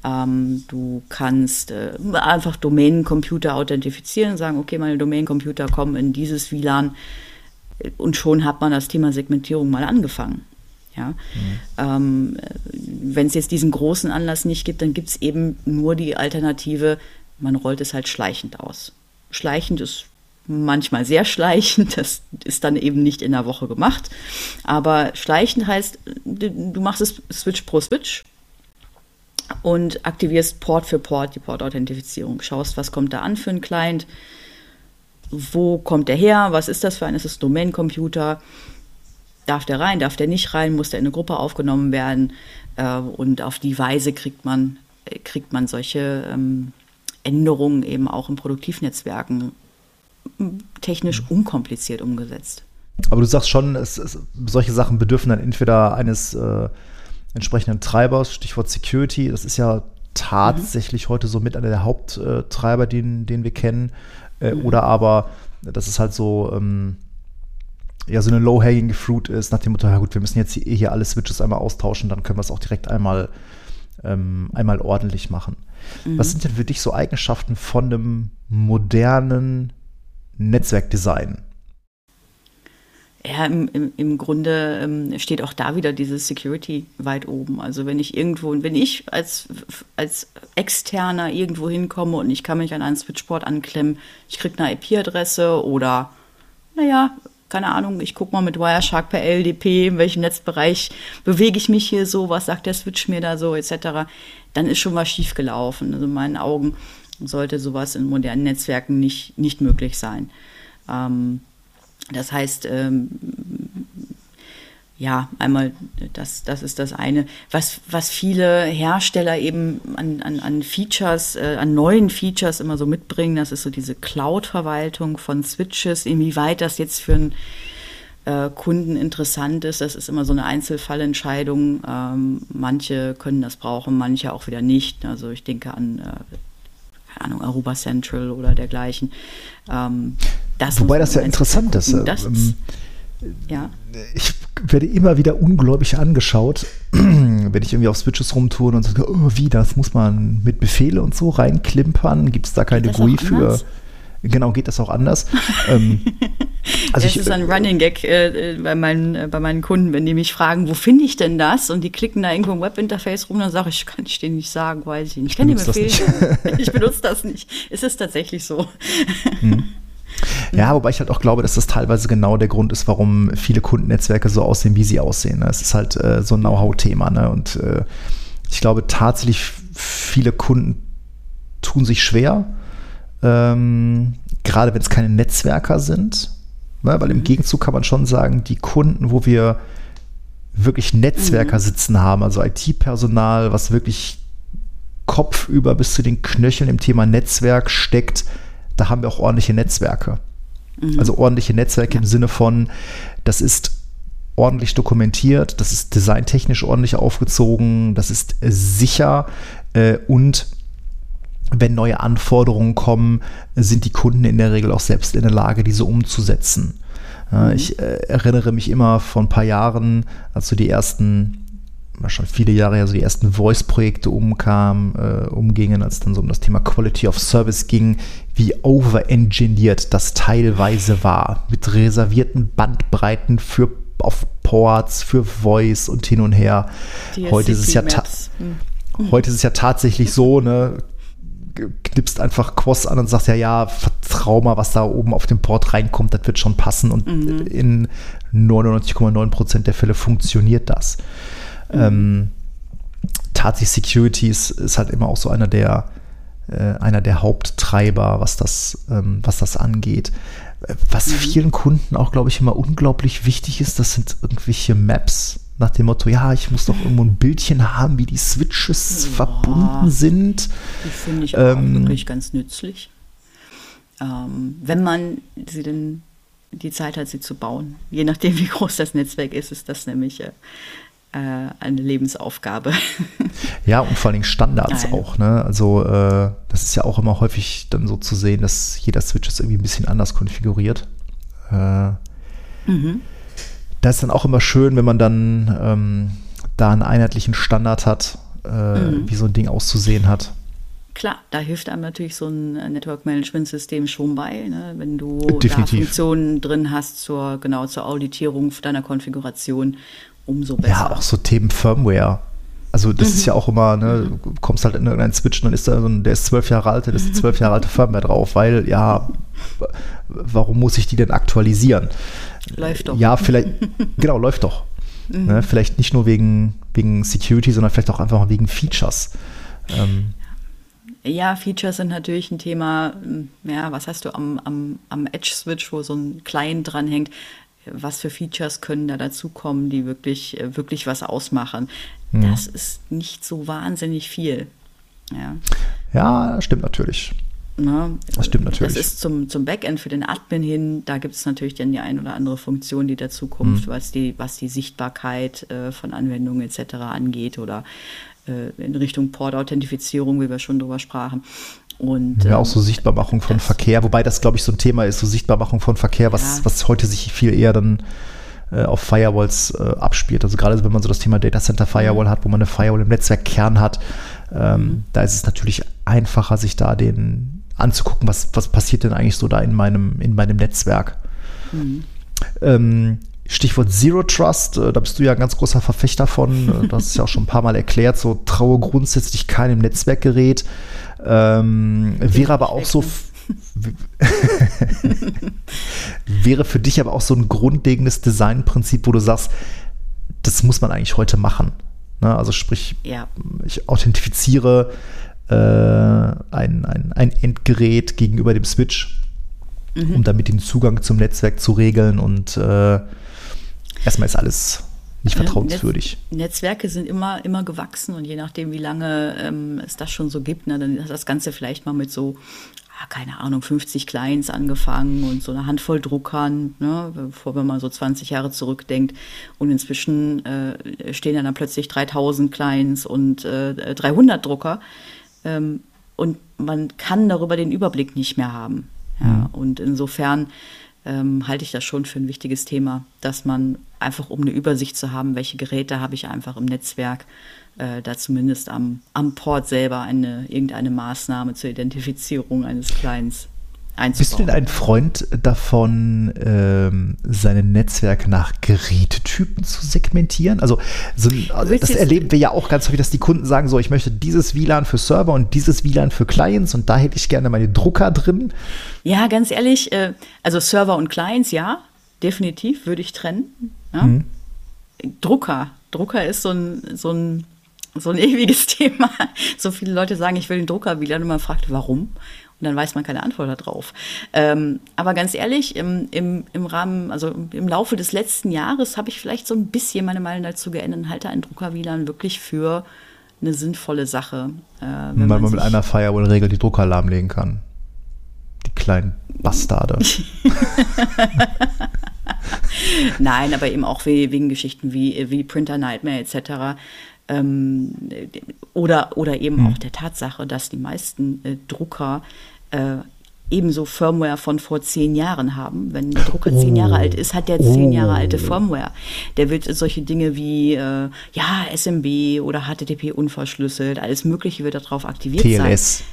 Ähm, du kannst äh, einfach Domänencomputer authentifizieren und sagen, okay, meine Domänencomputer kommen in dieses WLAN und schon hat man das Thema Segmentierung mal angefangen. Ja? Mhm. Ähm, Wenn es jetzt diesen großen Anlass nicht gibt, dann gibt es eben nur die Alternative, man rollt es halt schleichend aus. Schleichend ist manchmal sehr schleichend, das ist dann eben nicht in der Woche gemacht. Aber schleichend heißt, du machst es Switch pro Switch und aktivierst Port für Port die Port-Authentifizierung. Schaust, was kommt da an für ein Client? Wo kommt der her, was ist das für ein, ist es Domain-Computer, darf der rein, darf der nicht rein, muss der in eine Gruppe aufgenommen werden? Äh, und auf die Weise kriegt man, kriegt man solche ähm, Änderungen eben auch in Produktivnetzwerken technisch unkompliziert umgesetzt. Aber du sagst schon, es, es, solche Sachen bedürfen dann entweder eines äh, entsprechenden Treibers, Stichwort Security. Das ist ja tatsächlich mhm. heute so mit einer der Haupttreiber, den, den wir kennen. Äh, mhm. Oder aber, dass es halt so, ähm, ja, so eine Low-Hanging Fruit ist, nach dem Motto, ja gut, wir müssen jetzt hier, hier alle Switches einmal austauschen, dann können wir es auch direkt einmal, ähm, einmal ordentlich machen. Mhm. Was sind denn für dich so Eigenschaften von einem modernen Netzwerkdesign? Ja, im, im, im Grunde ähm, steht auch da wieder diese Security weit oben. Also wenn ich irgendwo, wenn ich als, als Externer irgendwo hinkomme und ich kann mich an einen Switchboard anklemmen, ich kriege eine IP-Adresse oder, naja, keine Ahnung, ich gucke mal mit Wireshark per LDP, in welchem Netzbereich bewege ich mich hier so, was sagt der Switch mir da so, etc., dann ist schon was schiefgelaufen. Also in meinen Augen sollte sowas in modernen Netzwerken nicht, nicht möglich sein. Ähm, das heißt, ähm, ja, einmal, das, das ist das eine. Was, was viele Hersteller eben an, an, an Features, äh, an neuen Features immer so mitbringen, das ist so diese Cloud-Verwaltung von Switches, inwieweit das jetzt für einen äh, Kunden interessant ist, das ist immer so eine Einzelfallentscheidung. Ähm, manche können das brauchen, manche auch wieder nicht. Also ich denke an äh, keine Ahnung, Aruba Central oder dergleichen. Ähm, das Wobei das ja interessant ist. Das, ähm, ja. Ich werde immer wieder ungläubig angeschaut, wenn ich irgendwie auf Switches rumtue und sage, oh, wie, das muss man mit Befehle und so reinklimpern? Gibt es da keine GUI für? Genau, geht das auch anders. ähm, also das ist ein Running Gag äh, bei, meinen, äh, bei meinen Kunden, wenn die mich fragen, wo finde ich denn das? Und die klicken da irgendwo im Webinterface rum, dann sage ich, kann ich denen nicht sagen, weiß ich nicht. Ich kenne die Befehle. ich benutze das nicht. Es ist tatsächlich so. Hm. Ja, wobei ich halt auch glaube, dass das teilweise genau der Grund ist, warum viele Kundennetzwerke so aussehen, wie sie aussehen. Ne? Es ist halt äh, so ein Know-how-Thema. Ne? Und äh, ich glaube tatsächlich, viele Kunden tun sich schwer, ähm, gerade wenn es keine Netzwerker sind. Ne? Weil im mhm. Gegenzug kann man schon sagen, die Kunden, wo wir wirklich Netzwerker mhm. sitzen haben, also IT-Personal, was wirklich kopfüber bis zu den Knöcheln im Thema Netzwerk steckt, da haben wir auch ordentliche Netzwerke. Mhm. Also ordentliche Netzwerke ja. im Sinne von, das ist ordentlich dokumentiert, das ist designtechnisch ordentlich aufgezogen, das ist sicher äh, und wenn neue Anforderungen kommen, sind die Kunden in der Regel auch selbst in der Lage, diese umzusetzen. Mhm. Ich äh, erinnere mich immer vor ein paar Jahren, als so die ersten, schon viele Jahre her, so die ersten Voice-Projekte umkamen, äh, umgingen, als es dann so um das Thema Quality of Service ging, wie overengineert das teilweise war, mit reservierten Bandbreiten für auf Ports, für Voice und hin und her. Heute ist es ja mhm. Heute ist es ja tatsächlich so, ne, knipst einfach Quos an und sagst ja, ja, vertrau mal, was da oben auf dem Port reinkommt, das wird schon passen. Und mhm. in 99,9 Prozent der Fälle funktioniert das. Ähm, tatsächlich Security ist, ist, halt immer auch so einer der, äh, einer der Haupttreiber, was das, ähm, was das angeht. Was mhm. vielen Kunden auch, glaube ich, immer unglaublich wichtig ist, das sind irgendwelche Maps nach dem Motto, ja, ich muss doch irgendwo ein Bildchen haben, wie die Switches ja, verbunden sind. Die finde ich auch ähm, wirklich ganz nützlich. Ähm, wenn man sie denn die Zeit hat, sie zu bauen. Je nachdem, wie groß das Netzwerk ist, ist das nämlich äh eine Lebensaufgabe. Ja, und vor allem Standards Nein. auch. Ne? Also äh, das ist ja auch immer häufig dann so zu sehen, dass jeder Switch ist irgendwie ein bisschen anders konfiguriert. Äh, mhm das ist dann auch immer schön, wenn man dann ähm, da einen einheitlichen Standard hat, äh, mhm. wie so ein Ding auszusehen hat. Klar, da hilft einem natürlich so ein Network Management System schon bei, ne? wenn du Definitiv. da Funktionen drin hast zur genau zur Auditierung deiner Konfiguration, umso besser. Ja, auch so Themen Firmware. Also das mhm. ist ja auch immer, ne, du kommst halt in irgendeinen Switch und dann ist da so ein, der ist zwölf Jahre alt, da ist zwölf Jahre alte Firmware drauf, weil ja, warum muss ich die denn aktualisieren? Läuft doch. Ja, vielleicht, genau, läuft doch. Mhm. Ne, vielleicht nicht nur wegen, wegen Security, sondern vielleicht auch einfach mal wegen Features. Ähm, Ja, Features sind natürlich ein Thema. Ja, was hast du am, am, am Edge-Switch, wo so ein Client dranhängt? Was für Features können da dazukommen, die wirklich, äh, wirklich was ausmachen? Hm. Das ist nicht so wahnsinnig viel. Ja, ja stimmt natürlich. Ne? Das stimmt natürlich. Das ist zum, zum Backend für den Admin hin. Da gibt es natürlich dann die ein oder andere Funktion, die dazukommt, mhm. was, die, was die Sichtbarkeit äh, von Anwendungen etc. angeht oder äh, in Richtung Port-Authentifizierung, wie wir schon drüber sprachen. Und, ja, auch so ähm, Sichtbarmachung von Verkehr, wobei das, glaube ich, so ein Thema ist, so Sichtbarmachung von Verkehr, was, ja. was heute sich viel eher dann äh, auf Firewalls äh, abspielt. Also gerade wenn man so das Thema Data Center Firewall hat, wo man eine Firewall im Netzwerkkern hat, ähm, mhm. da ist es natürlich einfacher, sich da den anzugucken, was, was passiert denn eigentlich so da in meinem, in meinem Netzwerk. Mhm. Ähm, Stichwort Zero Trust, äh, da bist du ja ein ganz großer Verfechter von, äh, das ist ja auch schon ein paar Mal erklärt, so traue grundsätzlich keinem Netzwerkgerät. Ähm, wäre aber auch so, wäre für dich aber auch so ein grundlegendes Designprinzip, wo du sagst, das muss man eigentlich heute machen. Ne? Also sprich, ja. ich authentifiziere äh, ein, ein, ein Endgerät gegenüber dem Switch, mhm. um damit den Zugang zum Netzwerk zu regeln. Und äh, erstmal ist alles nicht vertrauenswürdig. Netz, Netzwerke sind immer, immer gewachsen und je nachdem, wie lange ähm, es das schon so gibt, ne, dann ist das Ganze vielleicht mal mit so, ah, keine Ahnung, 50 Clients angefangen und so eine Handvoll Druckern, ne, bevor man mal so 20 Jahre zurückdenkt. Und inzwischen äh, stehen dann, dann plötzlich 3000 Clients und äh, 300 Drucker. Ähm, und man kann darüber den Überblick nicht mehr haben. Ja, mhm. Und insofern ähm, halte ich das schon für ein wichtiges Thema, dass man einfach, um eine Übersicht zu haben, welche Geräte habe ich einfach im Netzwerk, äh, da zumindest am, am Port selber eine, irgendeine Maßnahme zur Identifizierung eines Clients. Bist du denn ein Freund davon, ähm, seine Netzwerke nach Gerätetypen zu segmentieren? Also, so, das erleben wir ja auch ganz häufig, dass die Kunden sagen, so, ich möchte dieses WLAN für Server und dieses WLAN für Clients und da hätte ich gerne meine Drucker drin. Ja, ganz ehrlich, äh, also Server und Clients, ja, definitiv würde ich trennen. Ja. Mhm. Drucker, Drucker ist so ein, so ein so ein ewiges Thema. So viele Leute sagen, ich will den Drucker WLAN und man fragt, warum? Und dann weiß man keine Antwort darauf. Ähm, aber ganz ehrlich, im, im, im Rahmen, also im Laufe des letzten Jahres habe ich vielleicht so ein bisschen meine Meinung dazu geändert und halte ein Drucker-WLAN wirklich für eine sinnvolle Sache. Äh, Weil man, man mit einer Firewall-Regel die Drucker lahmlegen kann. Die kleinen Bastarde. Nein, aber eben auch wegen Geschichten wie, wie Printer Nightmare etc. Ähm, oder, oder eben hm. auch der Tatsache, dass die meisten äh, Drucker äh, ebenso Firmware von vor zehn Jahren haben. Wenn der Drucker oh. zehn Jahre alt ist, hat der zehn oh. Jahre alte Firmware. Der wird solche Dinge wie äh, ja, SMB oder HTTP unverschlüsselt, alles Mögliche wird darauf aktiviert TLS. sein.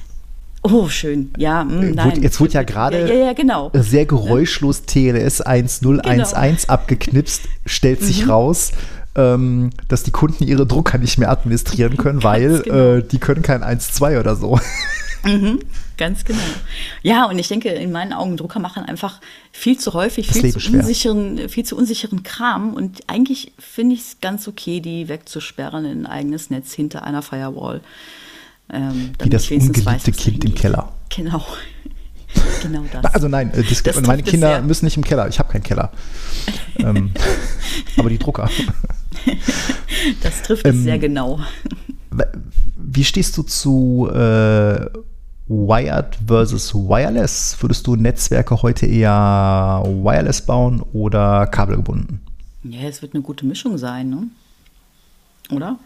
Oh, schön. Ja, mh, hm, nein. Jetzt wurde ja gerade ja, ja, genau. sehr geräuschlos TLS 1011 genau. abgeknipst, stellt sich mhm. raus, ähm, dass die Kunden ihre Drucker nicht mehr administrieren können, weil genau. äh, die können kein 1.2 oder so. Mhm, ganz genau. Ja, und ich denke, in meinen Augen, Drucker machen einfach viel zu häufig, viel zu, unsicheren, viel zu unsicheren Kram. Und eigentlich finde ich es ganz okay, die wegzusperren in ein eigenes Netz hinter einer Firewall. Ähm, Wie das ungeliebte weiß, Kind im Keller. Genau. genau das. Also nein, äh, das, das meine Kinder müssen nicht im Keller. Ich habe keinen Keller. ähm, aber die Drucker. Das trifft es ähm, sehr genau. Wie stehst du zu äh, Wired versus Wireless? Würdest du Netzwerke heute eher wireless bauen oder kabelgebunden? Ja, es wird eine gute Mischung sein, ne? Oder?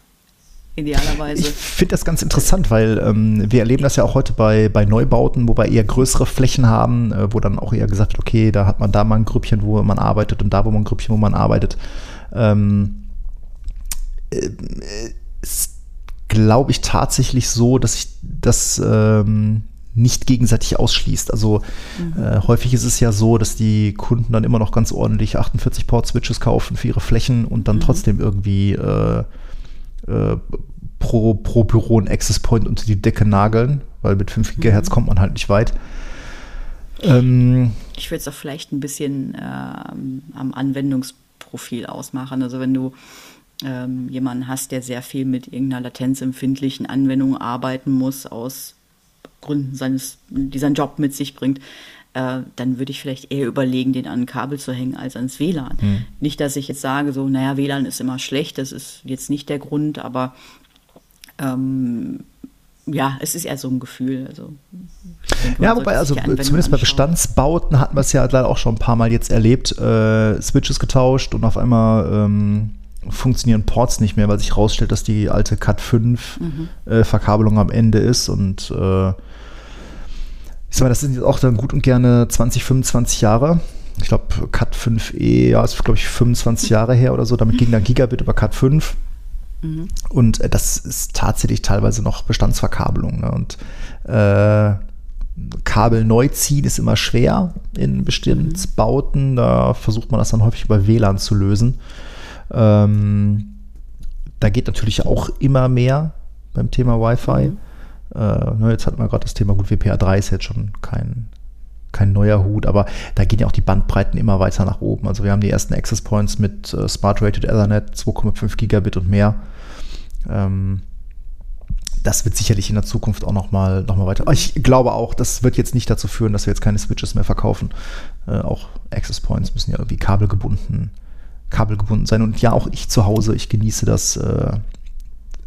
Idealerweise. Ich finde das ganz interessant, weil ähm, wir erleben das ja auch heute bei, bei Neubauten, wo wir eher größere Flächen haben, äh, wo dann auch eher gesagt wird, okay, da hat man da mal ein Grüppchen, wo man arbeitet und da wo man ein Grüppchen, wo man arbeitet. Ähm, äh, ist glaube ich, tatsächlich so, dass sich das ähm, nicht gegenseitig ausschließt. Also mhm. äh, häufig ist es ja so, dass die Kunden dann immer noch ganz ordentlich 48 Port Switches kaufen für ihre Flächen und dann mhm. trotzdem irgendwie äh, äh, pro, pro Büro ein Access Point unter die Decke nageln, weil mit 5 GHz mhm. kommt man halt nicht weit. Ähm, ich würde es auch vielleicht ein bisschen ähm, am Anwendungsprofil ausmachen. Also wenn du ähm, jemanden hast, der sehr viel mit irgendeiner latenzempfindlichen Anwendung arbeiten muss, aus Gründen seines, die seinen Job mit sich bringt, äh, dann würde ich vielleicht eher überlegen, den an ein Kabel zu hängen als ans WLAN. Hm. Nicht, dass ich jetzt sage, so, naja, WLAN ist immer schlecht, das ist jetzt nicht der Grund, aber ähm, ja, es ist eher so ein Gefühl. Also, denke, ja, wobei, also zumindest bei Bestandsbauten hatten wir es ja leider auch schon ein paar Mal jetzt erlebt. Äh, Switches getauscht und auf einmal ähm, funktionieren Ports nicht mehr, weil sich herausstellt, dass die alte Cat 5 mhm. äh, Verkabelung am Ende ist und äh, ich sag mal, das sind jetzt auch dann gut und gerne 20, 25 Jahre. Ich glaube, Cat 5e, ja, ist glaube ich 25 Jahre her oder so. Damit ging dann Gigabit über Cat 5. Mhm. Und äh, das ist tatsächlich teilweise noch Bestandsverkabelung. Ne? Und äh, Kabel neu ziehen ist immer schwer in. Mhm. Da versucht man das dann häufig über WLAN zu lösen. Ähm, da geht natürlich auch immer mehr beim Thema Wi-Fi. Mhm. Äh, ne, jetzt hatten wir gerade das Thema, gut, WPA3 ist jetzt schon kein, kein neuer Hut, aber da gehen ja auch die Bandbreiten immer weiter nach oben. Also wir haben die ersten Access Points mit äh, Smart Rated Ethernet, 2,5 Gigabit und mehr. Ähm, das wird sicherlich in der Zukunft auch nochmal noch mal weiter. Ich glaube auch, das wird jetzt nicht dazu führen, dass wir jetzt keine Switches mehr verkaufen. Äh, auch Access Points müssen ja irgendwie kabelgebunden, kabelgebunden sein. Und ja, auch ich zu Hause, ich genieße das, äh,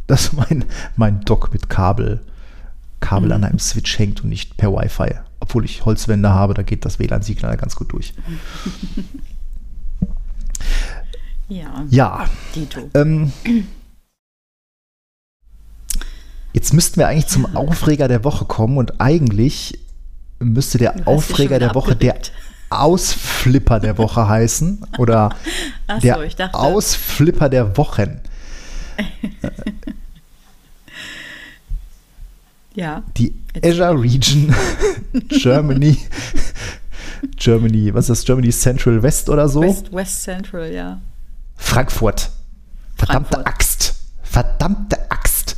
dass mein, mein Dock mit Kabel, Kabel mhm. an einem Switch hängt und nicht per Wi-Fi. Obwohl ich Holzwände habe, da geht das WLAN-Signal ganz gut durch. ja. Ja. Ähm, Jetzt müssten wir eigentlich zum Aufreger der Woche kommen und eigentlich müsste der Aufreger der Woche der Ausflipper der Woche heißen oder so, der Ausflipper der Wochen. ja. Die Azure Region Germany. Germany, was ist das? Germany Central West oder so? West, West Central, ja. Frankfurt. Verdammte Frankfurt. Axt. Verdammte Axt.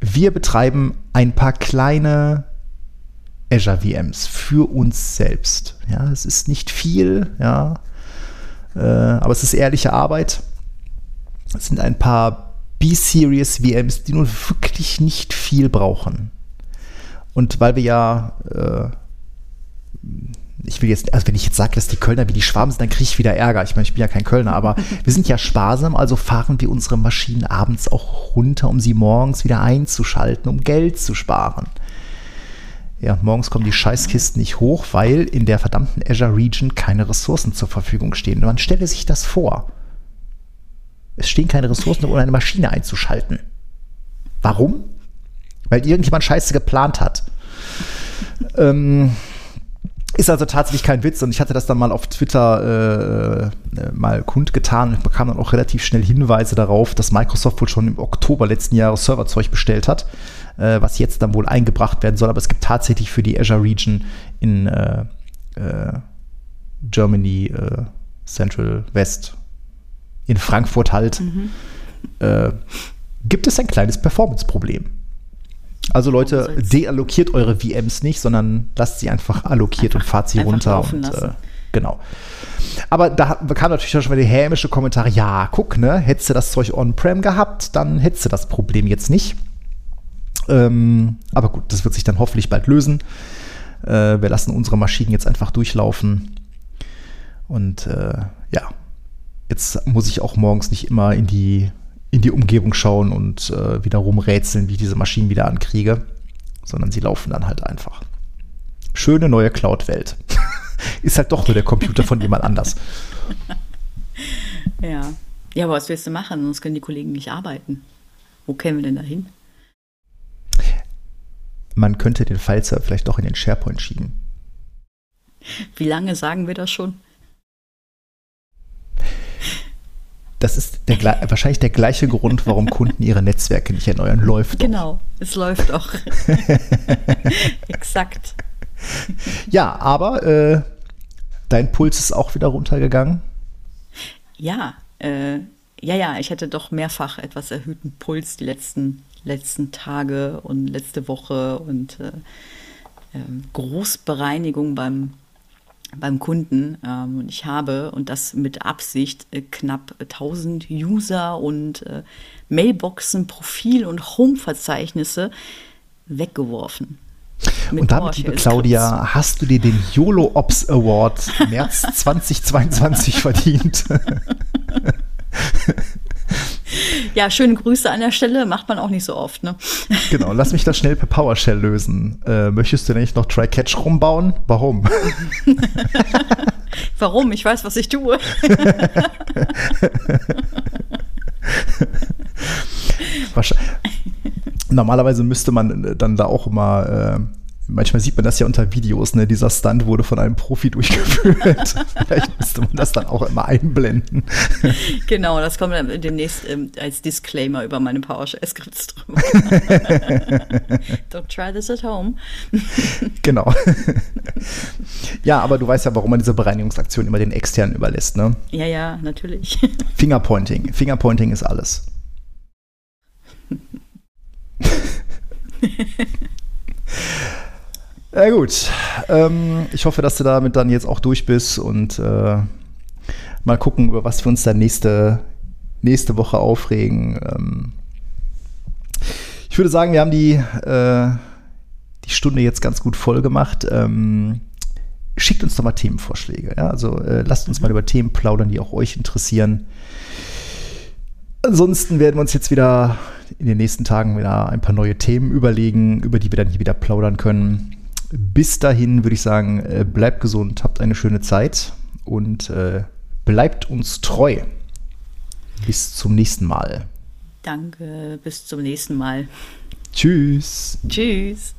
Wir betreiben ein paar kleine Azure VMs für uns selbst. Ja, es ist nicht viel, ja, äh, aber es ist ehrliche Arbeit. Es sind ein paar B-Series VMs, die nun wirklich nicht viel brauchen. Und weil wir ja äh, ich will jetzt, also wenn ich jetzt sage, dass die Kölner wie die Schwaben sind, dann kriege ich wieder Ärger. Ich meine, ich bin ja kein Kölner, aber wir sind ja sparsam, also fahren wir unsere Maschinen abends auch runter, um sie morgens wieder einzuschalten, um Geld zu sparen. Ja, morgens kommen die Scheißkisten nicht hoch, weil in der verdammten Azure Region keine Ressourcen zur Verfügung stehen. Man stelle sich das vor. Es stehen keine Ressourcen, um eine Maschine einzuschalten. Warum? Weil irgendjemand Scheiße geplant hat. ähm, ist also tatsächlich kein Witz und ich hatte das dann mal auf Twitter äh, äh, mal kundgetan und bekam dann auch relativ schnell Hinweise darauf, dass Microsoft wohl schon im Oktober letzten Jahres Serverzeug bestellt hat, äh, was jetzt dann wohl eingebracht werden soll. Aber es gibt tatsächlich für die Azure Region in äh, äh Germany äh, Central West, in Frankfurt halt, mhm. gibt es ein kleines Performance-Problem. Also Leute, deallokiert eure VMs nicht, sondern lasst sie einfach allokiert einfach, und fahrt sie runter. Und, äh, genau. Aber da kam natürlich auch schon mal die hämische Kommentare, ja, guck, ne, hättest du das Zeug on-prem gehabt, dann hättest du das Problem jetzt nicht. Ähm, aber gut, das wird sich dann hoffentlich bald lösen. Äh, wir lassen unsere Maschinen jetzt einfach durchlaufen. Und äh, ja, jetzt muss ich auch morgens nicht immer in die in die Umgebung schauen und äh, wieder rumrätseln, wie ich diese Maschinen wieder ankriege, sondern sie laufen dann halt einfach. Schöne neue Cloud-Welt. Ist halt doch nur der Computer von jemand anders. Ja. Ja, aber was willst du machen? Sonst können die Kollegen nicht arbeiten. Wo kämen wir denn da hin? Man könnte den File-Server vielleicht doch in den SharePoint schieben. Wie lange sagen wir das schon? das ist der, wahrscheinlich der gleiche Grund, warum Kunden ihre Netzwerke nicht erneuern. Läuft doch. Genau, es läuft auch. Exakt. Ja, aber äh, dein Puls ist auch wieder runtergegangen. Ja, äh, ja, ja, ich hatte doch mehrfach etwas erhöhten Puls die letzten, letzten Tage und letzte Woche und äh, ähm, Großbereinigung beim beim Kunden. Ähm, und ich habe, und das mit Absicht, äh, knapp 1000 User und äh, Mailboxen, Profil- und Home-Verzeichnisse weggeworfen. Und damit, liebe Claudia, hast du dir den YOLO Ops Award März 2022 verdient. Ja, schöne Grüße an der Stelle, macht man auch nicht so oft, ne? Genau, lass mich das schnell per PowerShell lösen. Äh, möchtest du nicht noch Try-Catch rumbauen? Warum? Warum? Ich weiß, was ich tue. Normalerweise müsste man dann da auch immer äh, manchmal sieht man das ja unter Videos, ne? Dieser Stunt wurde von einem Profi durchgeführt. Vielleicht müsste man das dann auch immer einblenden. Genau, das kommt dann demnächst ähm, als Disclaimer über meine PowerShell-Skripts drüber. Don't try this at home. genau. ja, aber du weißt ja, warum man diese Bereinigungsaktion immer den externen überlässt, ne? Ja, ja, natürlich. Fingerpointing. Fingerpointing ist alles. Ja gut, ähm, ich hoffe, dass du damit dann jetzt auch durch bist und äh, mal gucken, über was wir uns dann nächste, nächste Woche aufregen. Ähm, ich würde sagen, wir haben die, äh, die Stunde jetzt ganz gut voll gemacht. Ähm, schickt uns doch mal Themenvorschläge. Ja? Also äh, lasst uns mal über Themen plaudern, die auch euch interessieren. Ansonsten werden wir uns jetzt wieder in den nächsten Tagen wieder ein paar neue Themen überlegen, über die wir dann hier wieder plaudern können. Bis dahin würde ich sagen, äh, bleibt gesund, habt eine schöne Zeit und äh, bleibt uns treu. Bis zum nächsten Mal. Danke, bis zum nächsten Mal. Tschüss. Tschüss.